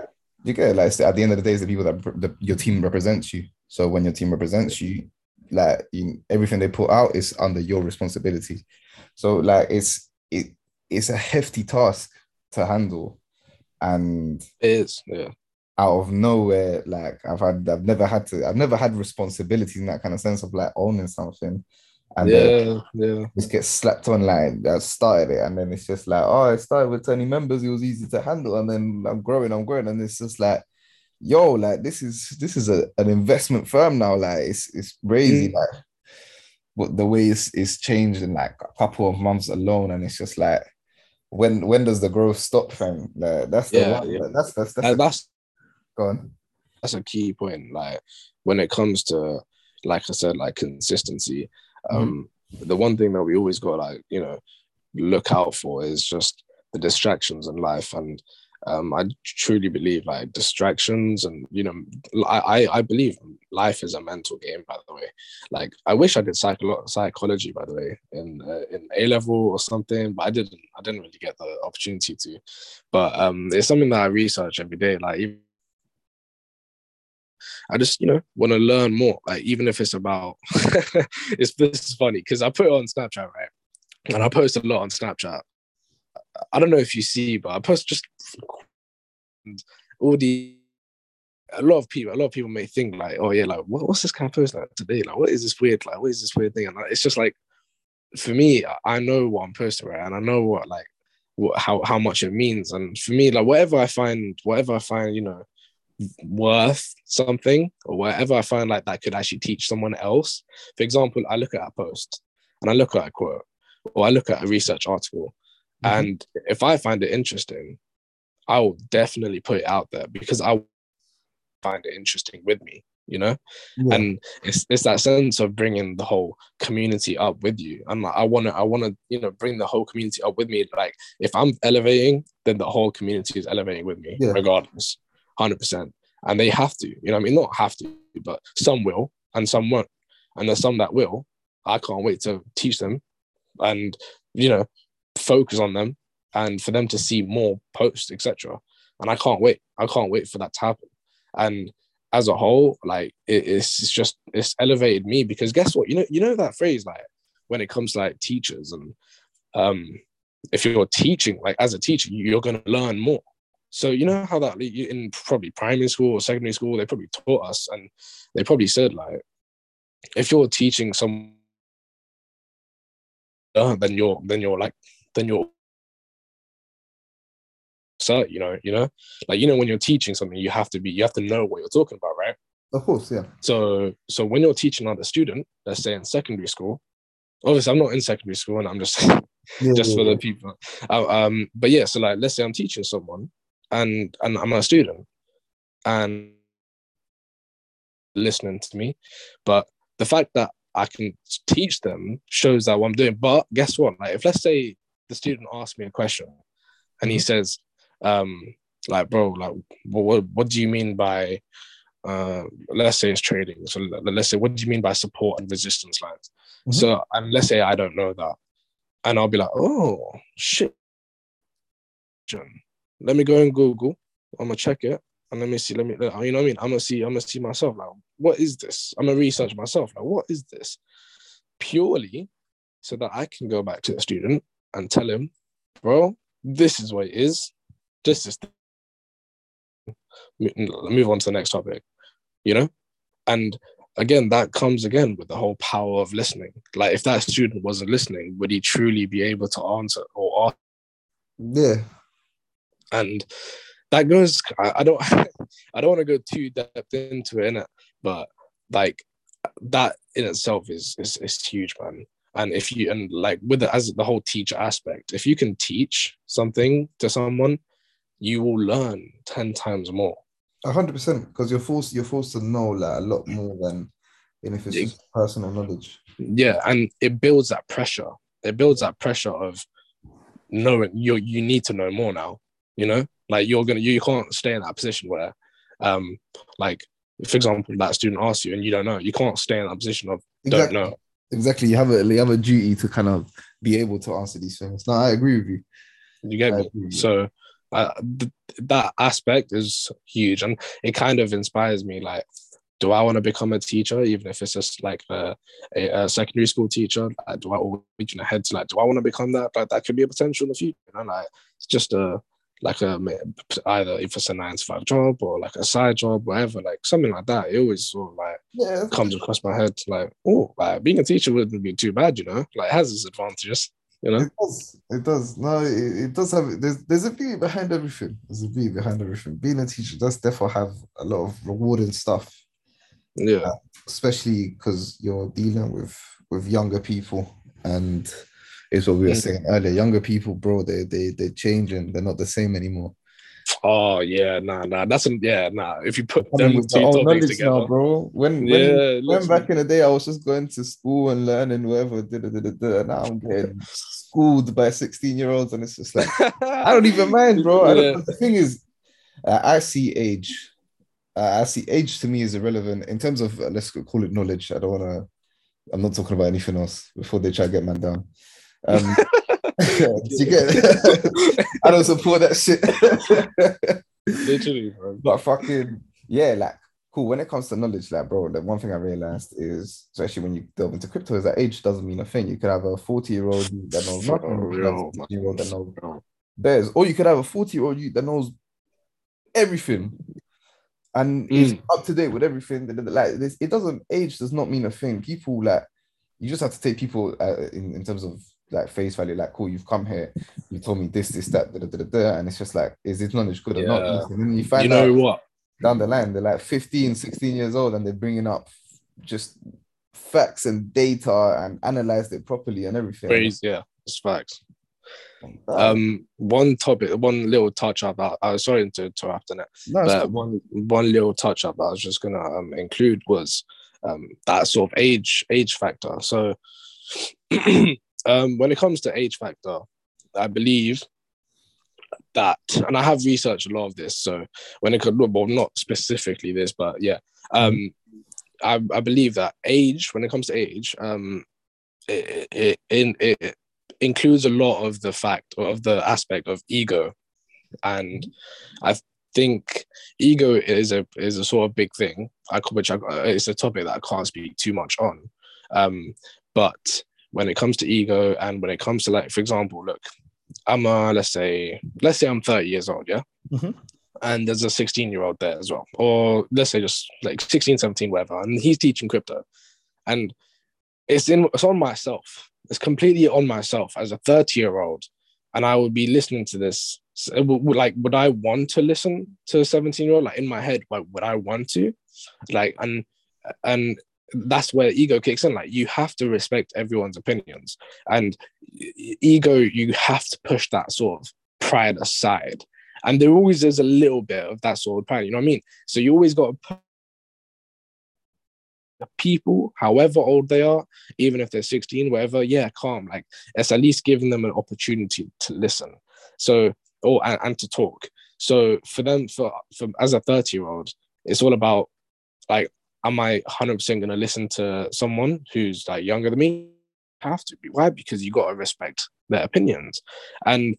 you get like at the end of the day, it's the people that the, your team represents you. So when your team represents you, like you, everything they put out is under your responsibility. So like it's it it's a hefty task to handle, and It is, yeah, out of nowhere, like I've had I've never had to I've never had responsibility in that kind of sense of like owning something, and then yeah, yeah, just get slapped on like I started it, and then it's just like, oh, I started with 20 members, it was easy to handle, and then I'm growing, I'm growing, and it's just like, yo, like this is this is a, an investment firm now, like it's it's crazy, Mm. like what the way it's, it's changed in like a couple of months alone, and it's just like, when when does the growth stop, fam? Like, that's the Yeah, one, yeah. that's that's that's, the, that's go on. that's a key point. Like when it comes to, like I said, like consistency. Um, the one thing that we always got like you know look out for is just the distractions in life and um, I truly believe like distractions and you know I, I I believe life is a mental game by the way like I wish I did psycholo- psychology by the way in uh, in A level or something but I didn't I didn't really get the opportunity to but um it's something that I research every day like even I just you know want to learn more. Like even if it's about, it's this is funny because I put it on Snapchat right, and I post a lot on Snapchat. I don't know if you see, but I post just all the a lot of people, a lot of people may think like, oh yeah, like what, what's this kind of post like today? Like, what is this weird? Like, what is this weird thing? And like, it's just like, for me, I know what I'm posting right, and I know what like what, how how much it means. And for me, like whatever I find, whatever I find, you know, worth something, or whatever I find like that could actually teach someone else. For example, I look at a post and I look at a quote, or I look at a research article, mm-hmm. and if I find it interesting, I will definitely put it out there because I find it interesting with me you know yeah. and it's it's that sense of bringing the whole community up with you and like, i want to i want to you know bring the whole community up with me like if i'm elevating then the whole community is elevating with me yeah. regardless 100% and they have to you know i mean? Not have to but some will and some won't. And there's some that will. I can't wait to teach them and you know focus on them and for them to see more posts etc and i can't wait. I can't wait for that to happen. And as a whole, like it, it's, it's just it's elevated me because guess what? You know, you know that phrase like when it comes to like teachers and um if you're teaching, like as a teacher, you're gonna learn more. So you know how that in probably primary school or secondary school, they probably taught us and they probably said like if you're teaching someone, uh, then you're then you're like then you're so you know, you know, like you know, when you're teaching something, you have to be, you have to know what you're talking about, right? Of course, yeah. So, so when you're teaching another student, let's say in secondary school, obviously I'm not in secondary school, and I'm just yeah, just yeah, for yeah. the people. Uh, um, but yeah, so like let's say I'm teaching someone, and and I'm a student, and listening to me, but the fact that I can teach them shows that what I'm doing. But guess what? Like if let's say the student asks me a question, and he mm-hmm. says, um like bro like what what do you mean by uh let's say it's trading so let's say what do you mean by support and resistance lines mm-hmm. so and let's say i don't know that and i'll be like oh shit let me go and google i'm gonna check it and let me see let me uh, you know what i mean i'm gonna see i'm gonna see myself like what is this i'm gonna research myself like what is this purely so that i can go back to the student and tell him bro this is what it is just just move on to the next topic, you know? And again, that comes again with the whole power of listening. Like if that student wasn't listening, would he truly be able to answer or ask? Yeah. And that goes I, I don't I don't want to go too depth into it, innit? but like that in itself is, is is huge, man. And if you and like with it as the whole teacher aspect, if you can teach something to someone you will learn 10 times more. hundred percent, because you're forced you're forced to know like a lot more than even if it's just personal knowledge. Yeah, and it builds that pressure. It builds that pressure of knowing you you need to know more now. You know, like you're gonna you can't stay in that position where, um, like for example, that student asks you and you don't know. You can't stay in that position of exactly. don't know. Exactly, you have a you have a duty to kind of be able to answer these things. No, I agree with you. You get me. So uh, th- that aspect is huge and it kind of inspires me like do i want to become a teacher even if it's just like a, a, a secondary school teacher like, do i always reaching ahead to like do i want to become that like that could be a potential in the future you know like it's just a like a either if it's a nine to five job or like a side job whatever like something like that it always sort of like yeah. comes across my head like oh like being a teacher wouldn't be too bad you know like it has its advantages you know, it does. It does. No, it, it does have. There's there's a beauty behind everything. There's a beauty behind everything. Being a teacher does therefore have a lot of rewarding stuff. Yeah, uh, especially because you're dealing with with younger people, and it's what we were mm. saying earlier. Younger people, bro, they they they're changing. They're not the same anymore. Oh yeah, nah, nah. That's a, yeah, nah. If you put them with two topics together, now, bro. When when, yeah, when back in the day, I was just going to school and learning whatever. Da, da, da, da, Now I'm getting schooled by 16 year olds, and it's just like I don't even mind, bro. Yeah. the thing is, uh, I see age. Uh, I see age to me is irrelevant in terms of uh, let's call it knowledge. I don't want to. I'm not talking about anything else before they try to get man down. Um, you get I don't support that shit. Literally, bro. But fucking yeah, like cool. When it comes to knowledge, like bro, the one thing I realized is, especially when you delve into crypto, is that age doesn't mean a thing. You could have a 40 year old that knows nothing, you could have a yo, 60 year old that knows bears, or you could have a 40 year old that knows everything and is Mm. up to date with everything. Like this, it doesn't age does not mean a thing. People like you just have to take people uh, in, in terms of like face value. Like, cool, you've come here, you told me this, this, that, da, da, da, da, da, and it's just like, is this knowledge good or not? And then you find You know out what? down the line, they're like 15, 16 years old, and they're bringing up just facts and data and analyzed it properly and everything. Crazy, yeah, it's facts. Um, Um, one topic, one little touch up. I, I was sorry to interrupt on it, no, but cool. one one little touch up I was just gonna um, include was um, that sort of age age factor. So, um, when it comes to age factor, I believe that, and I have researched a lot of this. So when it could, well, not specifically this, but yeah, um, I, I believe that age, when it comes to age, um, it, it, it, it includes a lot of the fact of the aspect of ego, and I think ego is a is a sort of big thing. I which I, it's a topic that I can't speak too much on, um, but when it comes to ego and when it comes to like, for example, look, I'm uh let's say let's say I'm 30 years old, yeah. Mhm. And there's a 16 year old there as well, or let's say just like 16, 17, whatever, and he's teaching crypto, and it's in it's on myself. It's completely on myself as a 30 year old, and I would be listening to this. So, it would- would, like, would I want to listen to a 17 year old? Like in my head, like, would I want to? Like, and and that's where ego kicks in. Like, you have to respect everyone's opinions, and ego, you have to push that sort of pride aside. And there always is a little bit of that sort of pride. You know what I mean? So you always got to put the people, however old they are, even if they're 16, whatever, yeah, calm. Like it's at least giving them an opportunity to listen. So or and, and to talk. So for them, for, for as a 30 year old, it's all about like, am I 100% going to listen to someone who's like younger than me? Have to be. Why? Because you got to respect their opinions. And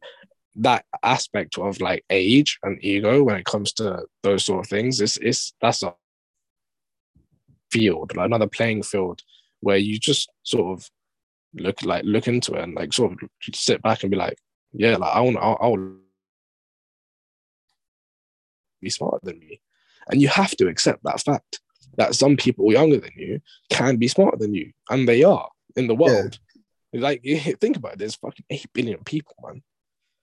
that aspect of like age and ego when it comes to those sort of things, is it's that's a field, like another playing field where you just sort of look like look into it and like sort of sit back and be like, yeah, like I want, I, want be smarter than me, and you have to accept that fact that some people younger than you can be smarter than you, and they are in the world. Like think about it, there's fucking eight billion people, man.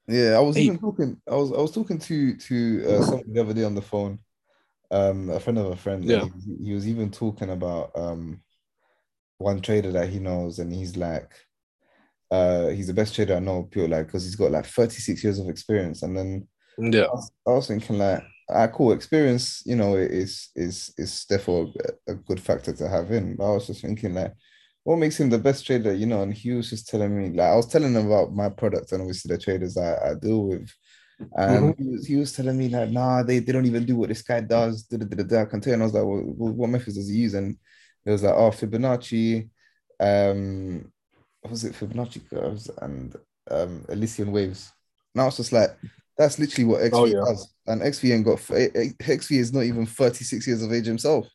Yeah, I was Hey. even talking. I was I was talking to to uh, someone the other day on the phone, um, a friend of a friend. Yeah. he, he was even talking about um one trader that he knows, and he's like, uh, he's the best trader I know, pure like because he's got like thirty six years of experience, and then Yeah, I was, I was thinking like, ah, cool experience, you know, is is is therefore a, good factor to have in. But I was just thinking like, what makes him the best trader, you know? And he was just telling me like, I was telling him about my product and obviously the traders I, I deal with, and he was he was telling me like, nah, they, they don't even do what this guy does. Da, da, da. I can tell and I was like, well, what methods does he use? And it was like, oh, Fibonacci, um, what was it Fibonacci curves and um Elysian waves. Now was just like that's literally what XV Oh, yeah. does. And XV ain't got eh, eh, XV is not even 36 years of age himself.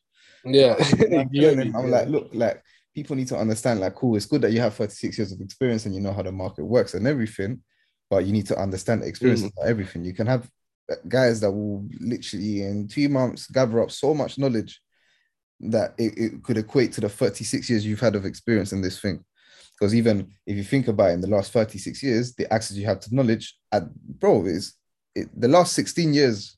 yeah. I'm, him. I'm like, look, like people need to understand, like, cool, it's good that you have 36 years of experience and you know how the market works and everything, but you need to understand experience Mm. everything. You can have uh, guys that will literally in two months gather up so much knowledge that it, it could equate to the 36 years you've had of experience in this thing. Because even if you think about it, in the last 36 years, the access you have to knowledge, at, bro, is it, the last 16 years,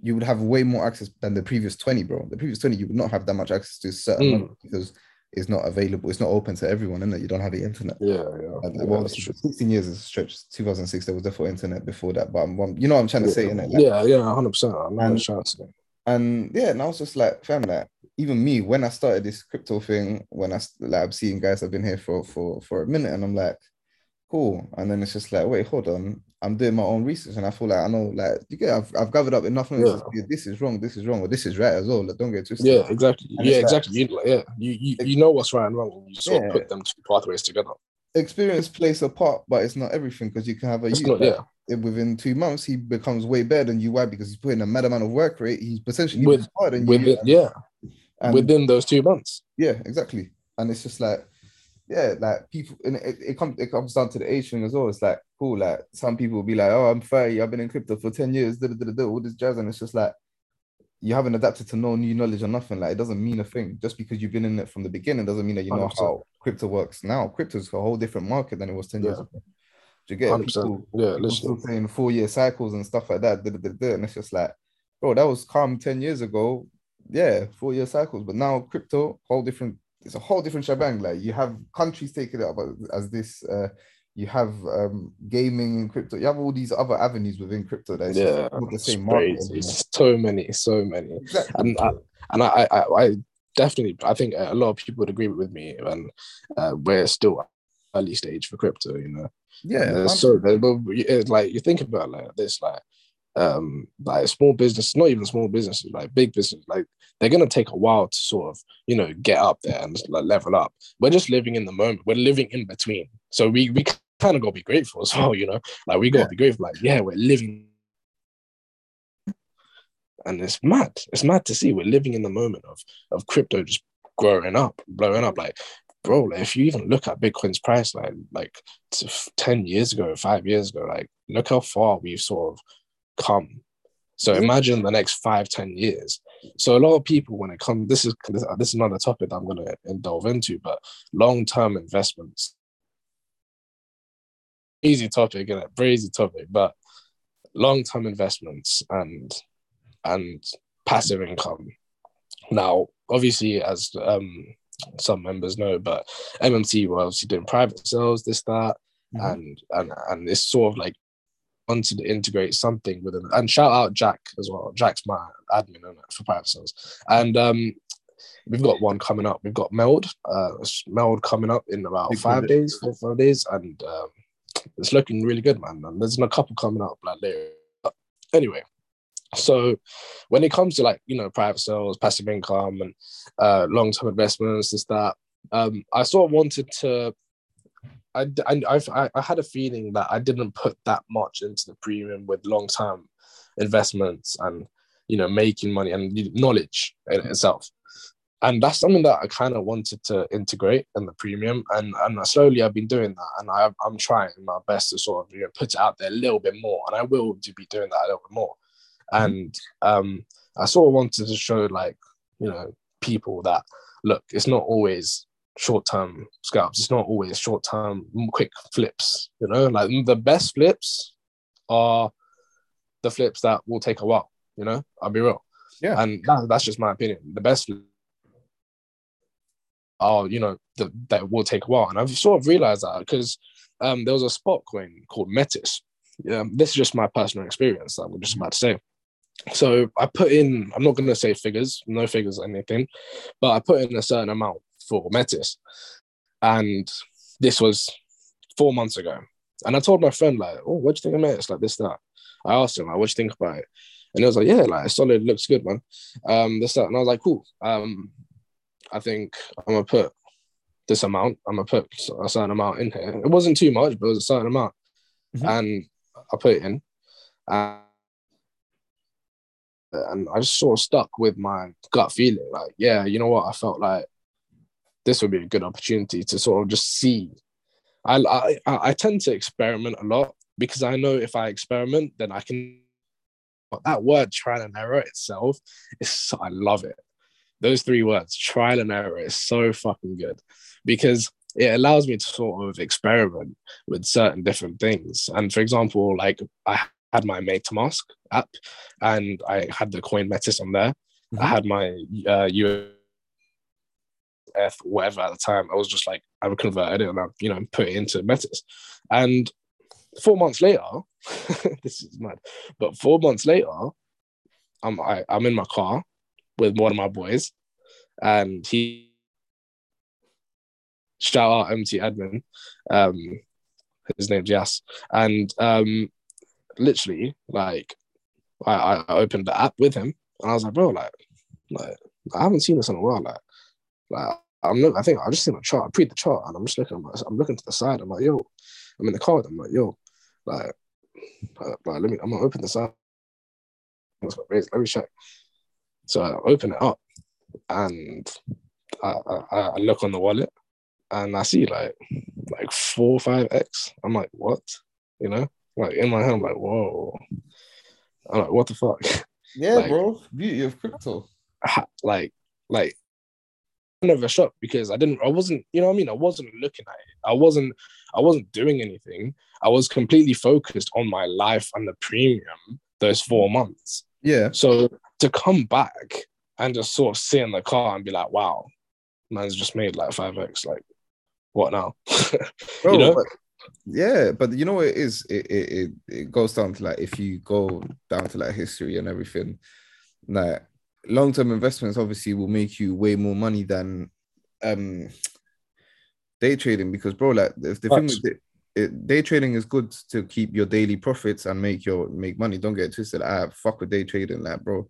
you would have way more access than the previous 20, bro. The previous 20, you would not have that much access to certain Mm. because it's not available. It's not open to everyone, and you don't have the internet. Yeah, yeah. And, yeah, well, 16 years is a stretch. 2006, there was definitely internet before that, but I'm, you know what I'm trying to say, innit? Like, yeah, yeah, hundred percent. I'm not And- trying to say. And yeah, and I was just like, fam, like even me when I started this crypto thing, when I like I'm seeing guys have been here for for for a minute, and I'm like, cool. And then it's just like, wait, hold on, I'm doing my own research, and I feel like I know, like, you get, I've, I've gathered up enough knowledge. Yeah. say, This is wrong, this is wrong, or this is right as well. Like, don't get twisted. Yeah, exactly. And Yeah, it's like- exactly. You, yeah, you, you you know what's right and wrong, you sort Yeah. of put them two pathways together. Experience plays a part, but it's not everything because you can have a It's youth not. Yeah, within two months he becomes way better than you. Why? Because he's putting a mad amount of work rate. He's potentially With- harder than Within, you. yeah, And- within those two months. yeah, exactly. And it's just like, yeah, like people, and it, it comes it comes down to the age thing as well. It's like cool. Like some people will be like, oh, I'm 30, I've been in crypto for 10 years, da, da, da, da, all this jazz, and it's just like you haven't adapted to no new knowledge or nothing. Like it doesn't mean a thing. Just because you've been in it from the beginning doesn't mean that you know 100%. how crypto works now. Crypto's a whole different market than it was 10 years ago. Do you get it? 100%. People, Yeah, still saying four year cycles and stuff like that. Da, da, da, and it's just like, bro, that was calm 10 years ago. Yeah, four year cycles. But now crypto, whole different, it's a whole different shebang. Like you have countries taking it up as this, uh, you have um gaming in crypto, you have all these other avenues within crypto that's Yeah, not the same market. So many, so many. Exactly. and I, and I, I, I definitely, I think a lot of people would agree with me, and uh, we're still early stage for crypto. You know, yeah, so but it's like you think about like this, like um, like small business, not even small businesses, like big business, like they're gonna take a while to sort of you know get up there and like level up. We're just living in the moment. We're living in between, so we we kind of gotta be grateful as well. You know, like we gotta Yeah. be grateful. Like yeah, we're living and it's mad. It's mad to see we're living in the moment of of crypto just growing up, blowing up. Like, bro, like, if you even look at Bitcoin's price, like like ten years ago, five years ago, like look how far we've sort of come. So imagine the next five, ten years. So a lot of people, when it comes, this is this, this is another topic that I'm going to delve into, but long term investments. Easy topic, and very easy topic, but long term investments and and passive income. Now, obviously, as um, some members know, but MMT were obviously doing private sales, this, that, Mhm. and and and it's sort of like wanted to integrate something with them. And shout out Jack as well. Jack's my admin for private sales. And um, we've got one coming up. We've got Meld, uh, Meld coming up in about Big five days, four five days, and um, it's looking really good, man. And there's a couple coming up like later. But anyway, so when it comes to like you know private sales, passive income, and uh, long term investments, this that, um, I sort of wanted to. I, I, I, had a feeling that I didn't put that much into the premium with long term investments and you know making money and knowledge in itself and that's something that I kind of wanted to integrate in the premium, and and slowly I've been doing that, and I, I'm trying my best to sort of you know put it out there a little bit more, and I will be doing that a little bit more, and um, I sort of wanted to show like you know people that look, it's not always short term scalps, it's not always short term quick flips, you know, like the best flips are the flips that will take a while, you know, I'll be real, Yeah. and that, that's just my opinion. The best are you know the, that will take a while. And i've sort of realized that because um, there was a spot coin called metis. Um, this is just my personal experience that i'm just about to say so i put in i'm not going to say figures no figures or anything but i put in a certain amount for metis. And this was four months ago. And i told my friend like oh what do you think of metis? Like this that. I asked him like what do you think about it? And he was like yeah like solid looks good man. Um this that. And i was like cool. Um I think I'm gonna put this amount. I'm gonna put a certain amount in here. It wasn't too much, but it was a certain amount, Mhm. and I put it in, and, and I just sort of stuck with my gut feeling. Like, yeah, you know what? I felt like this would be a good opportunity to sort of just see. I I, I tend to experiment a lot because I know if I experiment, then I can. But that word trial and error itself is I love it those three words trial and error is so fucking good because it allows me to sort of experiment with certain different things and for example like i had my metamask app and i had the coin metis on there. I Mhm. had my uh UF, whatever at the time. I was just like i would convert it and i you know put it into metis. And four months later this is mad but four months later i'm I, i'm in my car with one of my boys, and he shout out MT admin, um, his name's Yas, and um, literally like I, I opened the app with him, and I was like, bro, like, like I haven't seen this in a while, like, like I'm look, I think I just seen a chart, I pre the chart, and I'm just looking, I'm, I'm looking to the side, I'm like, yo, I'm in the car, I'm like, yo, like. uh, let me. I'm gonna open this up. Let me check. So I open it up, and I, I, I look on the wallet, and I see like like four five X. I'm like, what? You know, like in my head, I'm like, whoa. I'm like, what the fuck? Yeah, like, bro. Beauty of crypto. Like, like never shocked because I didn't I wasn't, you know what I mean? I wasn't looking at it. I wasn't I wasn't doing anything. I was completely focused on my life and the premium those four mm-hmm. months. Yeah. So to come back and just sort of sit in the car and be like, wow, man's just made like 5x, like what now? Bro, you know? Yeah, but you know what it is? It, it it goes down to like if you go down to like history and everything, like long-term investments obviously will make you way more money than um day trading because bro like the, the thing with it, it, day trading is good to keep your daily profits and make your make money. Don't get twisted. Ah fuck with day trading like bro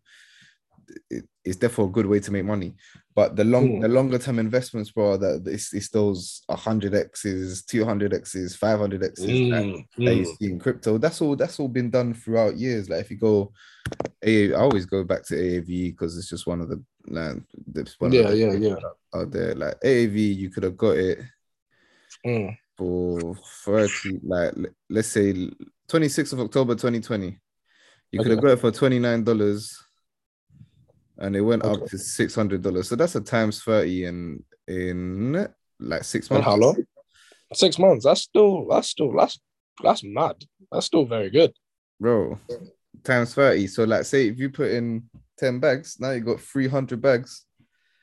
it, it's therefore a good way to make money but the long mm. the longer term investments bro that it's, it's those 100 x's 200 x's 500 x's mm. that, mm. you hmm. see in crypto that's all that's all been done throughout years like if you go I always go back to Aave because it's just one of the like, one yeah, yeah, yeah. Out there, like Aave, you could have got it mm. for thirty, like let's say twenty sixth of October, twenty twenty. You could have got it for twenty nine dollars, and it went okay. up to six hundred dollars. So that's a times thirty in in like six months. And how long? Six months. That's still that's still that's that's mad. That's still very good, bro times 30. So like say if you put in 10 bags, now you got 300 bags.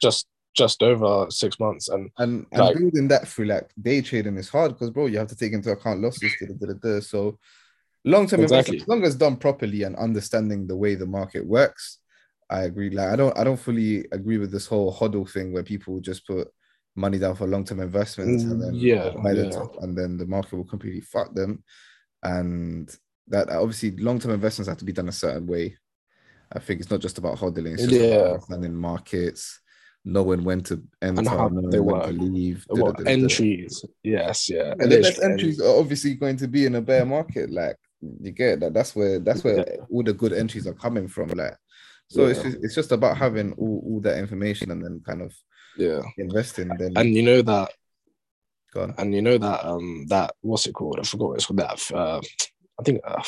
Just just over six months. And and, and like, building that through like day trading is hard because bro, you have to take into account losses. Da, da, da, so long-term exactly. investment, as long as done properly and understanding the way the market works, I agree. Like I don't I don't fully agree with this whole hodl thing where people just put money down for long-term investments and then mm, yeah, yeah. The and then the market will completely fuck them. And that obviously long-term investments have to be done a certain way. I think it's not just about hodling, it's just yeah. about understanding markets, knowing when to enter, and how they work. to leave. What entries? Yes, yeah. And the best entries are obviously going to be in a bear market. Like you get that. That's where that's where yeah. all the good entries are coming from. Like so, yeah. it's just, it's just about having all, all that information and then kind of yeah investing. Then and you know that. God and you know that um that what's it called? I forgot what it's called. That uh, I think uh,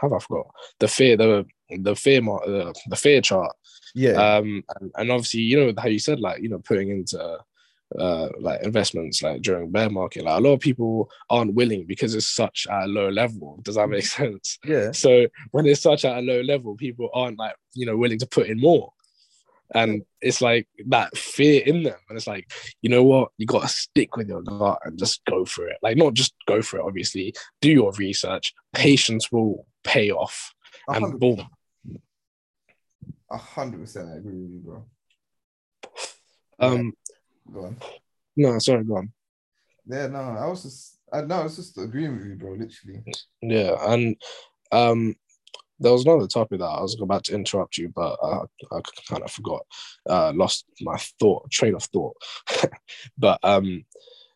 have I forgot the fear the the fear the, the fear chart. Yeah. Um, and, and obviously, you know how you said like you know putting into uh like investments like during bear market like a lot of people aren't willing because it's such at a low level. Does that make sense? Yeah. So when it's such at a low level people aren't like you know willing to put in more. And it's like that fear in them. And it's like you know what? You got to stick with your gut and just go for it. Like not just go for it obviously. Do your research. Patience will pay off. And 100. boom. A hundred percent i agree with you bro. Um go on. No sorry go on. Yeah no i was just i know i was just agreeing with you bro literally. Yeah and um there was another topic that I was about to interrupt you, but I, I kind of forgot, uh, lost my thought, train of thought. but um,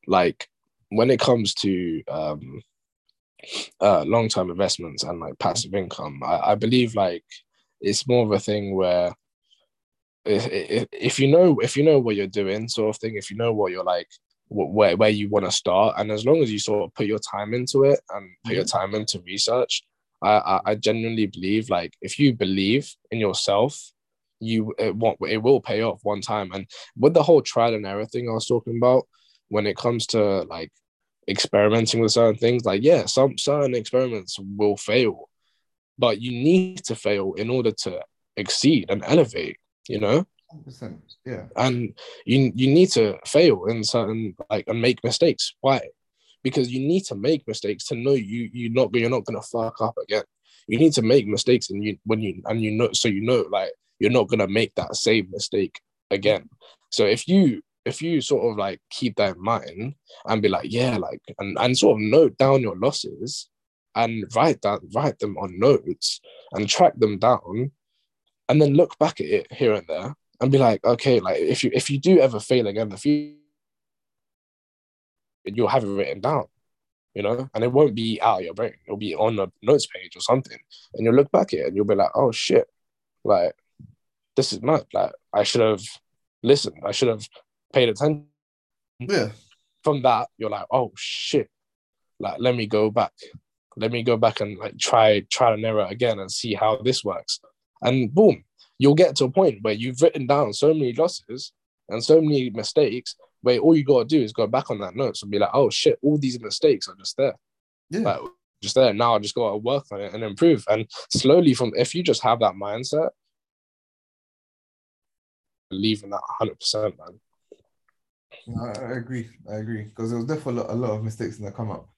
like when it comes to um, uh, long term investments and like passive income, I, I believe like it's more of a thing where if, if, if you know if you know what you're doing, sort of thing, if you know what you're like where, where you want to start and as long as you sort of put your time into it and put your time into research I, I genuinely believe like if you believe in yourself, you it won't it will pay off one time. And with the whole trial and error thing I was talking about, when it comes to like experimenting with certain things, like yeah, some certain experiments will fail, but you need to fail in order to exceed and elevate. You know. 100%. Yeah. And you you need to fail in certain like and make mistakes. Why? because you need to make mistakes to know you you're not you're not gonna fuck up again. You need to make mistakes and you when you and you know so you know like you're not gonna make that same mistake again. So if you if you sort of like keep that in mind and be like, yeah, like and, and sort of note down your losses and write that write them on notes and track them down and then look back at it here and there and be like, okay, like if you if you do ever fail again in the future you'll have it written down. you know, and it won't be out of your brain. It'll be on a notes page or something, and you'll look back at it and you'll be like, oh shit, like this is mad. Like I should have listened. I should have paid attention. Yeah. From that, you're like, oh shit, like let me go back. Let me go back and like try try and error again and see how this works. And boom, you'll get to a point where you've written down so many losses and so many mistakes where all you gotta do is go back on that notes and be like, oh shit, all these mistakes are just there. Yeah. Like, just there. Now I just gotta work on it and improve. And slowly from if you just have that mindset, believe in that 100%, man. No, I agree. I agree. Because there was definitely a lot, a lot of mistakes in the come up.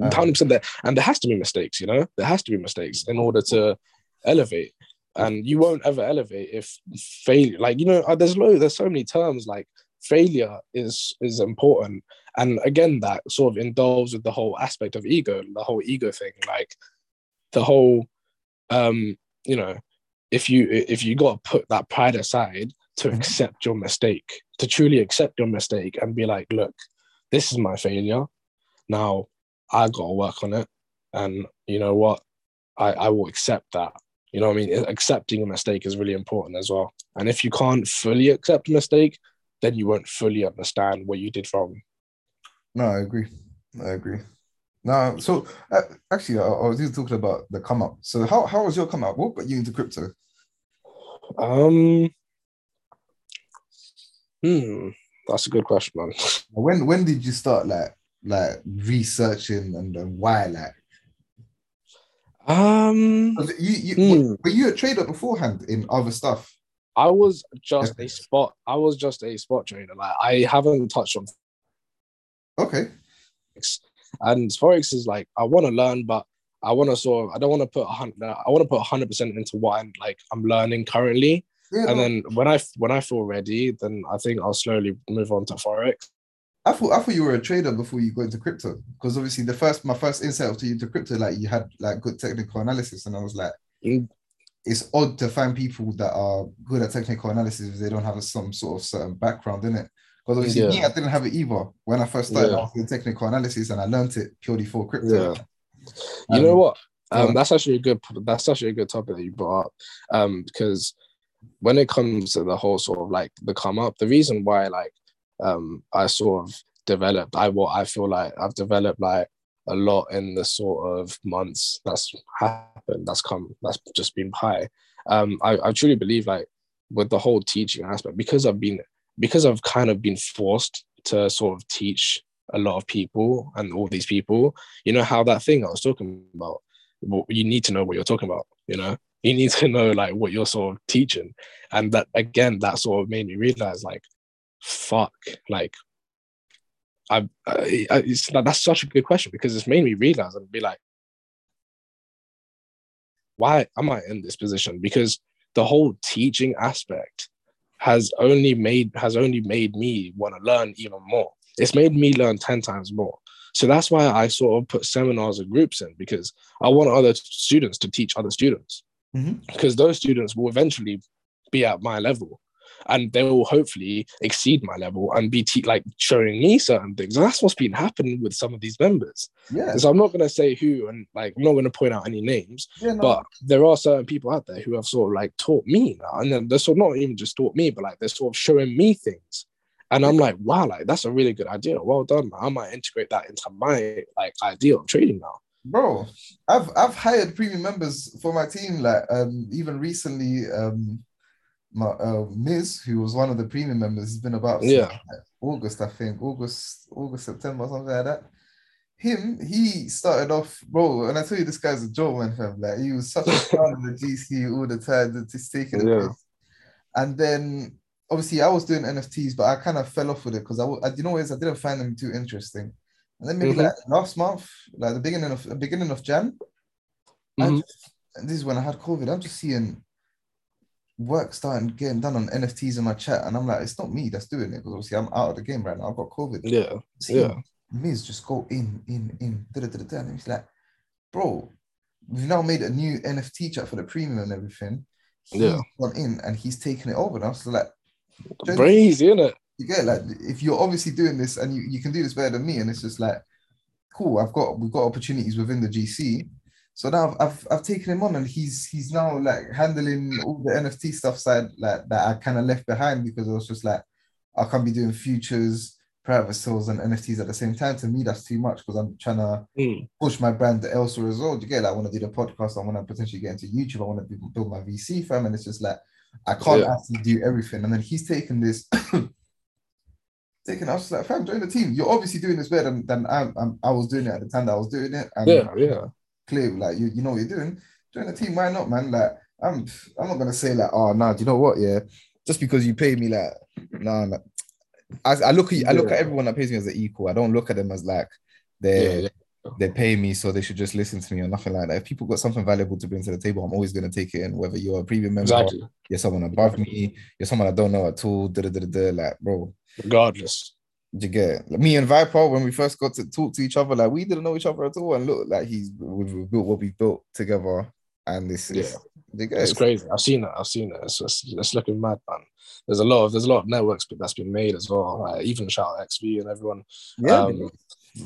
Um, Hundred percent there, and there has to be mistakes. You know, there has to be mistakes in order to elevate. And you won't ever elevate if failure. Like you know, uh, there's low. There's so many terms like failure is is important, and again, that sort of indulges with the whole aspect of ego, the whole ego thing, like the whole, um, you know, if you if you got to put that pride aside to Mhm. accept your mistake, to truly accept your mistake and be like, look, this is my failure. Now I gotta work on it. And you know what? I, I will accept that. You know what I mean? Accepting a mistake is really important as well. And if you can't fully accept a mistake, then you won't fully understand what you did wrong. No, I agree. I agree. No, so uh, actually, I, I was just talking about the come up. So how, how was your come up? What got you into crypto? Um Hmm, that's a good question, man. When when did you start like like researching and, and why like? Um You, you Hmm. were you a trader beforehand in other stuff? I was just a spot. I was just a spot trader. Like I haven't touched on Okay. and forex is like I want to learn, but I want to sort of I don't want to put a hundred. I want to put hundred percent into what I'm like I'm learning currently, Yeah, and no, then when I when I feel ready, then I think I'll slowly move on to forex. I thought I thought you were a trader before you got into crypto because obviously the first my first insight to you to crypto like you had like good technical analysis and I was like Mm. it's odd to find people that are good at technical analysis if they don't have a, some sort of certain background in it because obviously me I didn't have it either when I first started Yeah. Doing technical analysis and I learned it purely for crypto Yeah. You know Um, what? Um, on. that's actually a good. That's actually a good topic that you brought up. Um, because when it comes to the whole sort of like the come up, the reason why like um I sort of developed, I what I feel like I've developed like a lot in the sort of months that's happened, that's come, that's just been high. Um, I, I truly believe like with the whole teaching aspect, because I've been because I've kind of been forced to sort of teach a lot of people and all these people, you know how that thing I was talking about? You need to know what you're talking about you know? You need to know like what you're sort of teaching. And that again that sort of made me realize like fuck like I, I, it's like that's such a good question because it's made me realize and be like why am I in this position? Because the whole teaching aspect has only made has only made me want to learn even more. It's made me learn 10 times more. So that's why I sort of put seminars and groups in because I want other students to teach other students. Mhm. because those students will eventually be at my level and they will hopefully exceed my level and be te- like showing me certain things. And that's what's been happening with some of these members. yeah So I'm not going to say who and like I'm not going to point out any names, yeah no, but there are certain people out there who have sort of like taught me now. And then they're sort of not even just taught me, but like they're sort of showing me things. And I'm like, wow, like that's a really good idea. Well done. man. I might integrate that into my like idea of trading now. bro I've I've hired premium members for my team like um even recently um my uh, Miz who was one of the premium members he's been about Yeah. like, August I think August August September something like that him he started off bro and I tell you this guy's a joke fam like he was such a fan of the GC all the time just taking the Yeah. and then obviously I was doing NFTs but I kind of fell off with it because I, you know what it is I didn't find them too interesting and then maybe Mhm. like last month like the beginning of beginning of Jan I Mhm. just- and this is when I had COVID. I'm just seeing work starting getting done on NFTs in my chat, and I'm like, it's not me that's doing it because obviously I'm out of the game right now. I've got COVID. Yeah. Yeah. Miz just go in, in, in, da da da da, and he's like, bro, we've now made a new NFT chat for the premium and everything. He's Yeah. gone in and he's taken it over now. So like, Crazy, isn't it? you get like if you're obviously doing this and you, you can do this better than me, and it's just like cool. I've got we've got opportunities within the GC. So now I've, I've, I've taken him on and he's he's now like handling all the NFT stuff side like that I kind of left behind because I was just like I can't be doing futures, private sales, and NFTs at the same time. To me, that's too much because I'm trying to Mm. push my brand elsewhere as well. Do you get like, I want to do the podcast, I want to potentially get into YouTube, I want to build my VC firm, and it's just like I can't Yeah. actually do everything. And then he's taken this, taking. I was just like, fam, join the team. You're obviously doing this better than, than I, I'm, I was doing it at the time that I was doing it. And Yeah, yeah. Clear, like you, you know what you're doing. Join the team, why not, man? Like I'm, I'm not gonna say like, ah, oh no, do you know what? Yeah, just because you pay me, like, nah, nah. I, I look at I look at everyone that pays me as an equal. I don't look at them as like they're Yeah, they pay me, so they should just listen to me or nothing like that. If people got something valuable to bring to the table, I'm always gonna take it in. Whether you're a premium member, Exactly. you're someone above me, you're someone I don't know at all. Da, da, da, da, like, bro, Regardless. You get? Like, me and Viper when we first got to talk to each other, like we didn't know each other at all, and look, like he's we've, built what we built together, and this is Yeah. get It's it? crazy. I've seen it. I've seen it. It's, it's, it's looking mad, man. There's a lot of there's a lot of networks that's been made as well. Like even shout out XV and everyone. Yeah, um,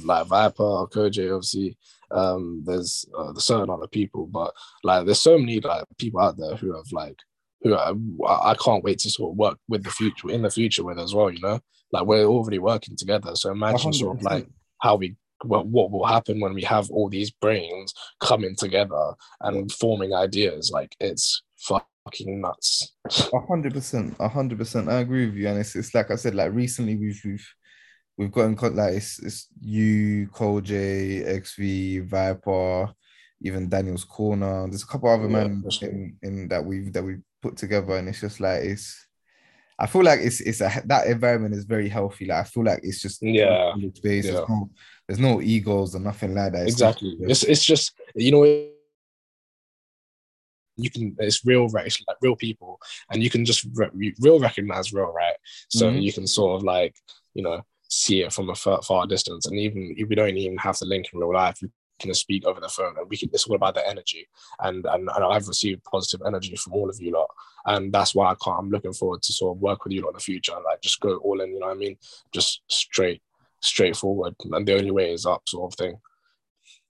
like Viper, or Koji, obviously. Um, there's uh, there's certain other people, but like there's so many like people out there who have like who I I can't wait to sort of work with the future in the future with as well. You know, like we're already working together. So imagine sort of like how we what, what will happen when we have all these brains coming together and forming ideas. Like it's fucking nuts. A hundred percent, a hundred percent. I agree with you, and it's it's like I said, like recently we've we've we've gotten like it's, it's you, Cole J, XV, Viper, even Daniel's Corner. There's a couple other Yeah, men in, in that we've that we've put together, and it's just like it's. I feel like it's it's a that environment is very healthy. Like I feel like it's just Yeah, space. yeah. There's, no, there's no egos or nothing like that. It's just- exactly. It's it's just you know you can it's real right it's like real people and you can just re- real recognize real right so Mhm. you can sort of like you know see it from a far, far distance and even if we don't even have to link in real life we can speak over the phone and we can it's all about the energy. And and, and I've received positive energy from all of you lot. And that's why I can't I'm looking forward to sort of work with you lot in the future like just go all in you know what I mean? Just straight straightforward. And the only way is up sort of thing.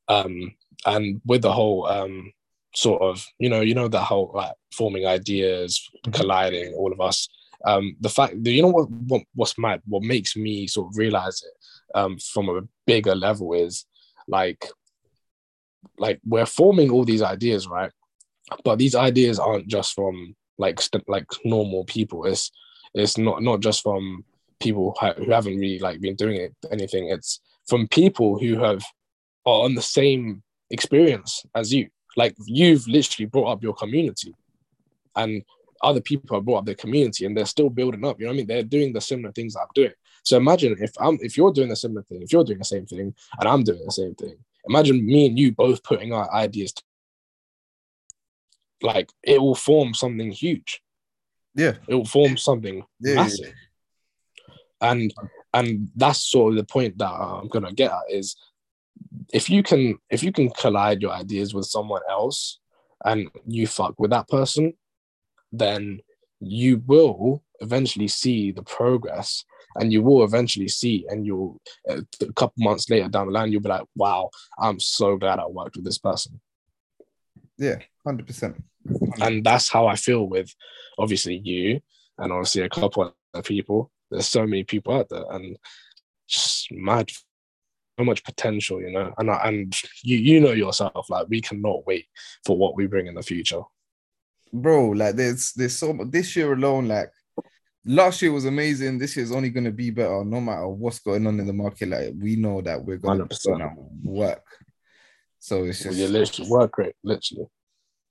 Um and with the whole um sort of you know you know the whole like forming ideas colliding all of us. Um the fact that you know what, what what's mad what makes me sort of realize it um from a bigger level is like like we're forming all these ideas right? But these ideas aren't just from like st- like normal people. It's it's not not just from people who haven't really like been doing it anything. It's from people who have are on the same experience as you. Like you've literally brought up your community and other people have brought up their community and they're still building up you know what i mean? They're doing the similar things i'm doing. So imagine if i'm if you're doing the similar thing if you're doing the same thing and i'm doing the same thing imagine me and you both putting our ideas like it will form something huge. Yeah, it will form something Yeah, yeah, massive. And and that's sort of the point that i'm gonna get at is if you can if you can collide your ideas with someone else and you fuck with that person then you will eventually see the progress and you will eventually see and you'll uh, a couple months later down the line you'll be like wow i'm so glad i worked with this person yeah, hundred percent. and that's how I feel with obviously you and obviously a couple other people. There's so many people out there, and just mad, so much potential, you know. And I- and you you know yourself, like we cannot wait for what we bring in the future. bro like there's there's so this year alone like last year was amazing. This year's only going to be better no matter what's going on in the market. Like we know that we're going to work. So it's Well, just literally work rate, literally.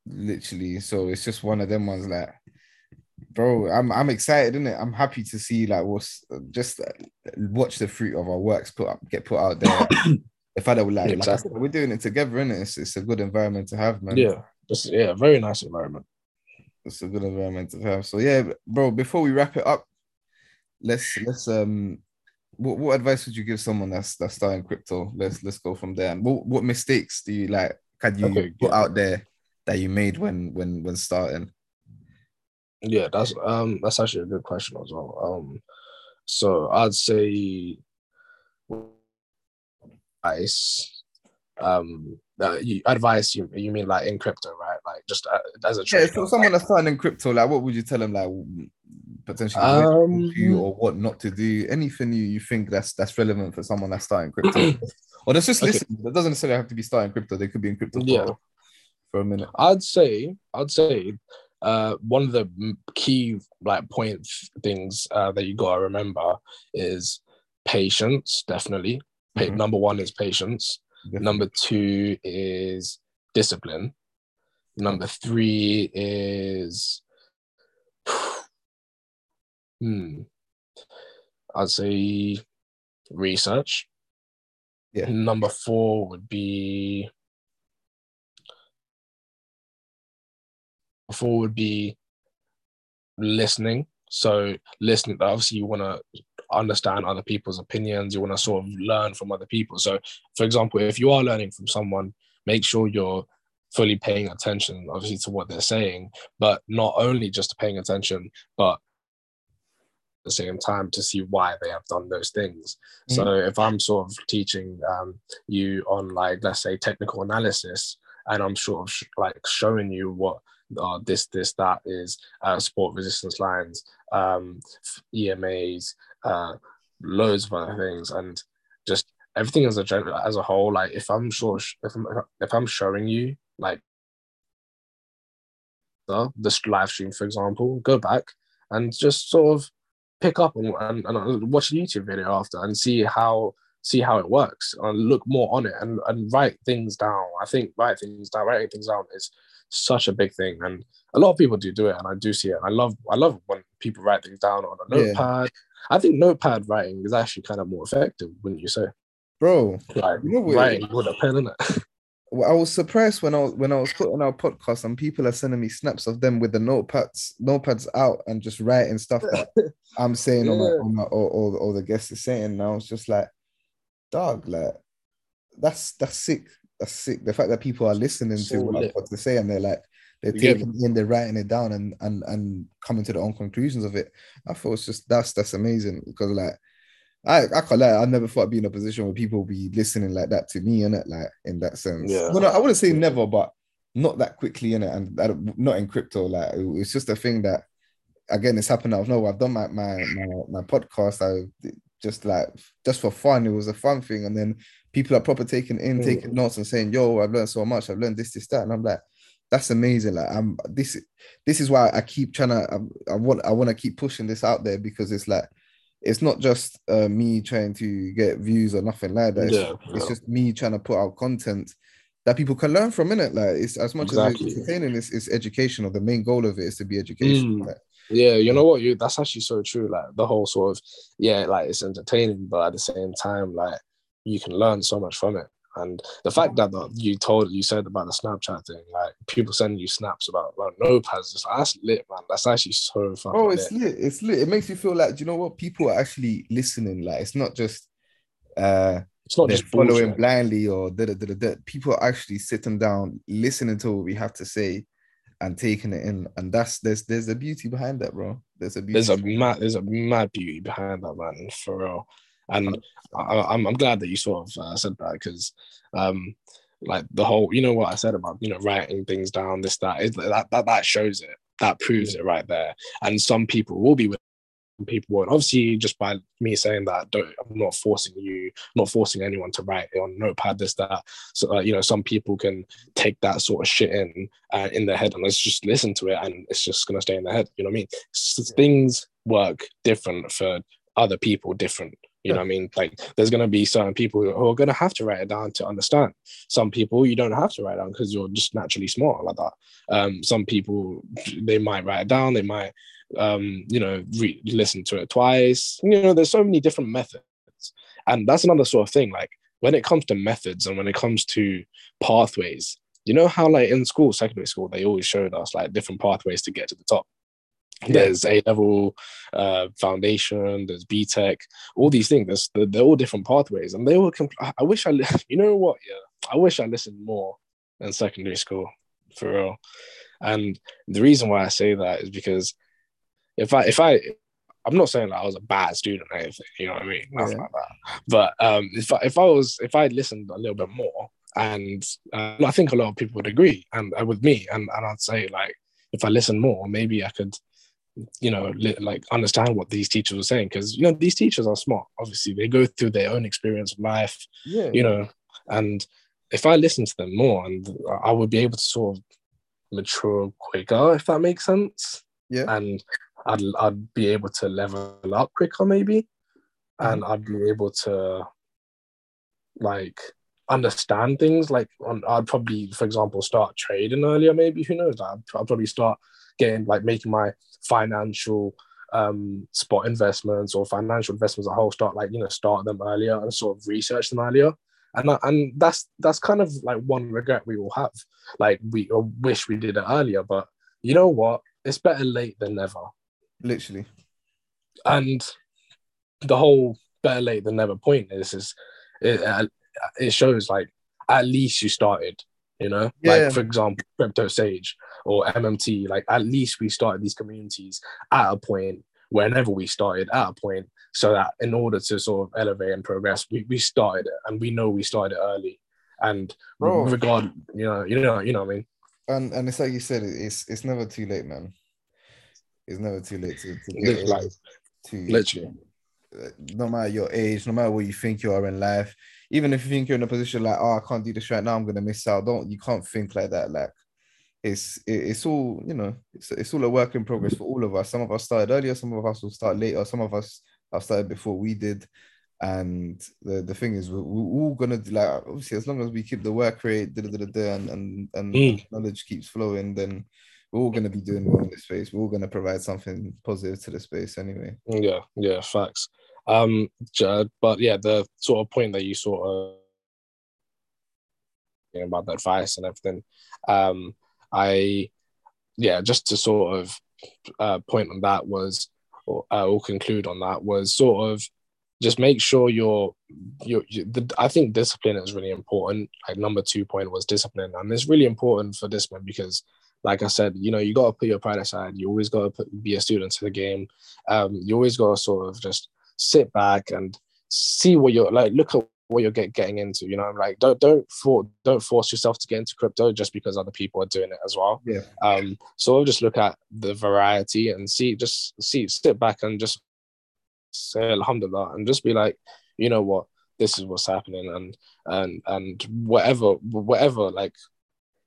literally. So it's just one of them ones like bro i'm i'm excited in it i'm happy to see like what's just uh, watch the fruit of our works put up get put out there. The fact that we're like, like I Exactly. said, we're doing it together in it it's, it's a good environment to have man. Yeah, just yeah, very nice environment. It's a good environment to have. So yeah, bro. Before we wrap it up, let's let's um, what, what advice would you give someone that's that's starting crypto? Let's let's go from there. And what what mistakes do you like? Can you Okay, put good. out there that you made when when when starting? Yeah, that's um that's actually a good question as well. Um, so I'd say advice, um, uh, you, advice you you mean like in crypto, right? Like just uh, as a trader. Yeah, so someone that's starting in crypto, like what would you tell them, like potentially um, do or what not to do? Anything you, you think that's that's relevant for someone that's starting crypto, or that's just okay. listen. That doesn't necessarily have to be starting crypto. They could be in crypto yeah. for, for a minute. I'd say I'd say uh, one of the key like point things uh, that you gotta remember is patience. Definitely, mm-hmm. number one is patience. Definitely. Number two is discipline. Number three is hmm, I'd say research. Yeah. Number four would be four would be listening. So listening, obviously you want to understand other people's opinions. You want to sort of learn from other people. So, for example, if you are learning from someone, make sure you're fully paying attention, obviously, to what they're saying, but not only just paying attention, but at the same time to see why they have done those things. Mm. So, if I'm sort of teaching um, you on, like, let's say, technical analysis, and I'm sort of sh- like showing you what uh, this, this, that is uh, support resistance lines, um, EMAs, uh, loads of other things, and just everything as a general as a whole. Like if I'm sure if I'm if I'm showing you like the this live stream, for example, go back and just sort of pick up and, and, and watch a YouTube video after and see how see how it works and look more on it and, and write things down. I think write things down, writing things down is such a big thing, and a lot of people do do it, and I do see it. I love I love when people write things down on a notepad. Yeah. I think notepad writing is actually kind of more effective, wouldn't you say? Bro, like you know writing with a pen in it. Well, I was surprised when I was when I was putting our podcast and people are sending me snaps of them with the notepads notepads out and just writing stuff that I'm saying yeah. on my, or, or, or the guest is saying. And I was just like, dog, like that's that's sick. That's sick. The fact that people are listening so to what I've got to say and they're like they're taking in, they're writing it down and and and coming to their own conclusions of it. I thought it's just that's that's amazing because like I I can't lie, I never thought I'd be in a position where people be listening like that to me, in it, like in that sense. Yeah. Well, no, I wouldn't say never, but not that quickly in it, and not in crypto. Like it's just a thing that again, it's happened out of nowhere. I've done my my my, my podcast. I just like just for fun. It was a fun thing, and then people are proper taking in, mm. taking notes, and saying, "Yo, I've learned so much. I've learned this, this, that," and I'm like, "That's amazing!" Like, I'm this. This is why I keep trying to. I, I want. I want to keep pushing this out there because it's like, it's not just uh, me trying to get views or nothing like that. It's, yeah, it's just me trying to put out content that people can learn from in it. Like, it's as much exactly. as it's entertaining, it's, it's educational. The main goal of it is to be educational. Mm. Like, yeah, you know what? You that's actually so true. Like the whole sort of yeah, like it's entertaining, but at the same time, like you can learn so much from it. And the fact that the, you told you said about the Snapchat thing, like people sending you snaps about like notepads, just that's lit, man. That's actually so fun. Oh, it's lit. lit. It's lit. It makes you feel like, do you know what? People are actually listening. Like it's not just uh it's not just following bullshit. blindly or da, da, da, da, People are actually sitting down, listening to what we have to say, and taking it in. And that's there's there's a beauty behind that, bro. There's a beauty. There's a mad there's a mad beauty behind that, man, for real. And I, am I'm glad that you sort of uh, said that because, um, like the whole, you know what I said about you know writing things down, this that is that that that shows it, that proves it right there. And some people will be with people won't. Obviously, just by me saying that, don't, I'm not forcing you, not forcing anyone to write on notepad this that. So uh, you know, some people can take that sort of shit in uh, in their head and let's just listen to it, and it's just gonna stay in their head. You know what I mean? So things work different for other people, different. You yeah. know what I mean? Like there's gonna be certain people who are gonna have to write it down to understand. Some people you don't have to write down because you're just naturally smart like that. Um, some people they might write it down, they might um, you know, re- listen to it twice. You know, there's so many different methods. And that's another sort of thing. Like when it comes to methods and when it comes to pathways, you know how like in school, secondary school, they always showed us like different pathways to get to the top. Yeah. There's A level, uh, foundation. There's BTEC. All these things. There's, they're, they're all different pathways, and they were. Compl- I wish I. You know what? Yeah, I wish I listened more in secondary school, for real. And the reason why I say that is because if I if I I'm not saying that I was a bad student or anything, you know what I mean? Nothing yeah. like that. But um, if I, if I was if I listened a little bit more, and uh, I think a lot of people would agree, and uh, with me, and and I'd say like if I listen more, maybe I could, you know, li- like understand what these teachers were saying because you know these teachers are smart. Obviously, they go through their own experience of life, yeah. you know, and if I listen to them more, and I would be able to sort of mature quicker, if that makes sense. Yeah. And I'd I'd be able to level up quicker maybe, mm-hmm. and I'd be able to like understand things. Like on, I'd probably, for example, start trading earlier. Maybe who knows? I'd, I'd probably start getting like making my financial um spot investments or financial investments as a whole start like you know start them earlier and sort of research them earlier and and that's that's kind of like one regret we all have like we wish we did it earlier but you know what it's better late than never literally. And the whole better late than never point is is it, uh, it shows like at least you started. You know, yeah. like for example, Crypto Sage or MMT. Like at least we started these communities at a point whenever we started at a point so that in order to sort of elevate and progress we, we started it and we know we started it early and Bro. regard you know you know you know what i mean and and it's like you said it's it's never too late man it's never too late to, to get like, to literally. No matter your age, no matter what you think you are in life, even if you think you're in a position like, oh, I can't do this right now, I'm gonna miss out. Don't you can't think like that. Like it's it, it's all you know. It's it's all a work in progress for all of us. Some of us started earlier, some of us will start later. Some of us have started before we did. And the, the thing is, we're, we're all gonna do, like obviously as long as we keep the work rate, da, da, da, da, and and, and mm. knowledge keeps flowing, then we're all going to be doing well in this space. We're all going to provide something positive to the space anyway. Yeah, yeah, facts. Um, but yeah, the sort of point that you sort of you know, about the advice and everything, um, I, yeah, just to sort of uh, point on that was, or uh, conclude on that was sort of just make sure you're you're, you, the, I think discipline is really important. Like number two point was discipline, and it's really important for discipline because like I said, you know, you got to put your pride aside. You always got to be a student to the game. Um, you always got to sort of just sit back and see what you're like. Look at what you're get, getting into. You know, like don't don't for, don't force yourself to get into crypto just because other people are doing it as well. Yeah. Um. So just look at the variety and see, just see, sit back and just say Alhamdulillah and just be like, you know what, this is what's happening, and and and whatever whatever like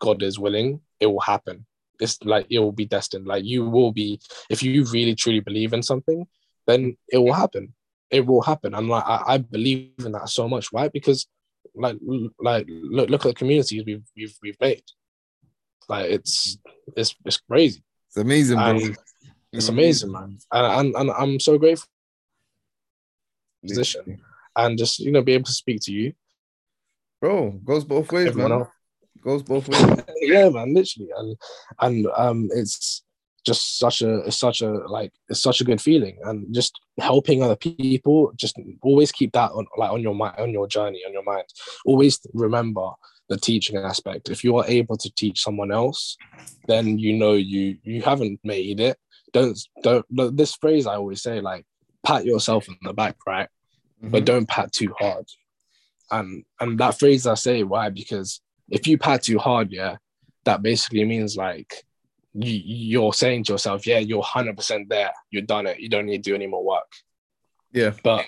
God is willing, it will happen. It's like it will be destined. Like you will be, if you really truly believe in something, then it will happen. It will happen. And like I, I believe in that so much, right? Because like like look look at the communities we've we've we've made. Like it's it's it's crazy. It's amazing, bro. It's amazing, man. And, and and I'm so grateful position and just you know be able to speak to you. Bro, goes both ways, Everyone man. Else goes both ways. yeah, man, literally, and and um, it's just such a it's such a like it's such a good feeling, and just helping other people. Just always keep that on like on your mind, on your journey, on your mind. Always remember the teaching aspect. If you are able to teach someone else, then you know you you haven't made it. Don't don't this phrase I always say like pat yourself on the back, right? Mm-hmm. But don't pat too hard. And and that phrase I say why because if you pat too hard, yeah, that basically means like you, you're saying to yourself, yeah, you're 100% there, You've done it, you don't need to do any more work. Yeah. But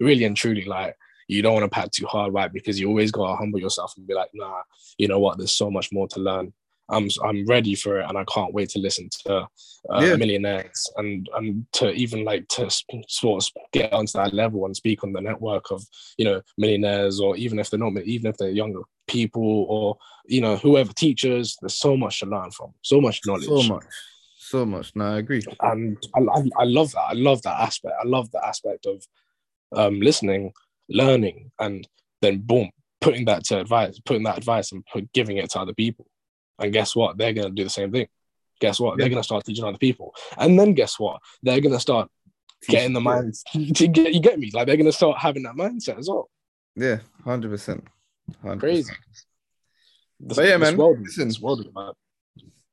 really and truly, like, you don't want to pat too hard, right? Because you always got to humble yourself and be like, nah, you know what? There's so much more to learn. I'm I'm ready for it, and I can't wait to listen to uh, yeah. millionaires and and to even like to sort of get onto that level and speak on the network of you know millionaires, or even if they're not, even if they're younger people, or you know whoever teachers. There's so much to learn from, so much knowledge, so much, so much. No, I agree, and I, I, I love that. I love that aspect. I love the aspect of um, listening, learning, and then boom, putting that to advice, putting that advice and put, giving it to other people. And guess what? They're going to do the same thing. Guess what? Yeah. They're going to start teaching other people. And then guess what? They're going to start getting the mind to get you get me. Like they're going to start having that mindset as well. Yeah, hundred percent. Crazy. but yeah, man. World, listen, world, man.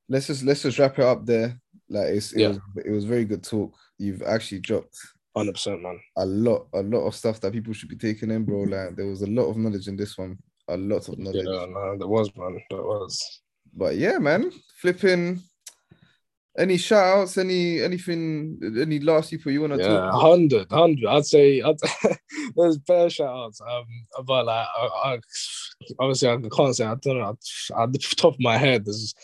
Let's just let's just wrap it up there. Like it's it Yeah. was it was very good talk. You've actually dropped Hundred percent, man. a lot, a lot of stuff that people should be taking in, bro. Like there was a lot of knowledge in this one. A lot of knowledge. Yeah, no, that was man. That was. But yeah, man, flipping. Any shout outs, any anything, any last people you want to Yeah, talk? about? hundred, hundred. I'd say I'd, there's bare shout outs. Um, but like, I, I, obviously, I can't say I don't know. At the top of my head, there's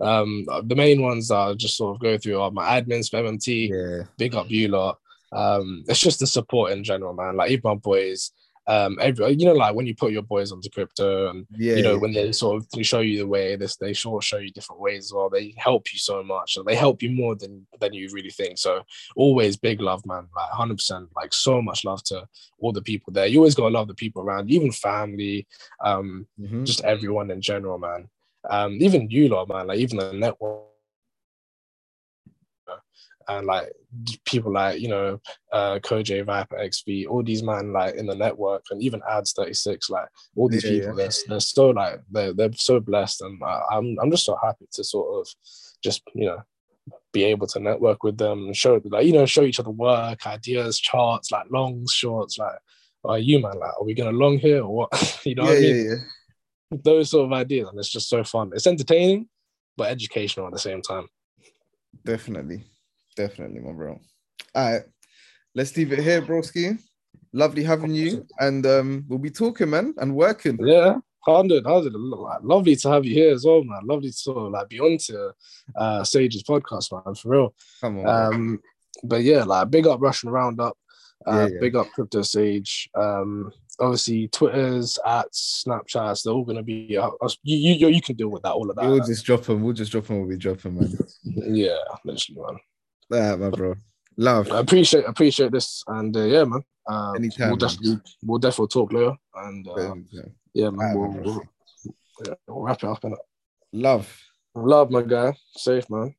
um the main ones that I just sort of go through are my admins for MMT. Yeah, Big up you lot. Um, it's just the support in general, man. Like even my boys. Um, every you know, like when you put your boys onto crypto and yeah, you know yeah. when they sort of they show you the way this they sort of show you different ways as well. They help you so much and they help you more than than you really think. So always big love man. Like 100% like so much love to all the people there. You always gotta love the people around even family um Mhm. just everyone in general man. Um even you lot man. Like even the network and like people like you know uh Koj Viper XV all these man like in the network and even ads 36 like all these Yeah, people they're, they're so like they're, they're so blessed and I, I'm I'm just so happy to sort of just you know be able to network with them and show like you know show each other work ideas charts like longs shorts like are you man like are we gonna long here or what? You know yeah, what I yeah, mean? yeah. those sort of ideas and it's just so fun. It's entertaining but educational at the same time. Definitely, definitely, my bro. All right, let's leave it here, broski. Lovely having you, and um, we'll be talking, man, and working. Yeah, hundred, hundred. Lovely to have you here as well, man. Lovely to sort of like be on to uh Sage's podcast, man, for real. Come on. Um, but yeah, like big up Russian Roundup, uh, Yeah, yeah. big up Crypto Sage. Um, obviously Twitter's at Snapchats, they're all gonna be. Uh, you, you you can deal with that, all of that. we'll just drop them. We'll just drop them. We'll be dropping, man. yeah, literally, man. Right, my bro. Love. I appreciate appreciate this, and uh, yeah, man. Um, Anytime, we'll man. definitely we'll definitely talk later, and uh, yeah, man, Alright, we'll, we'll, we'll wrap it up. innit? Love. Love, my guy. Safe, man.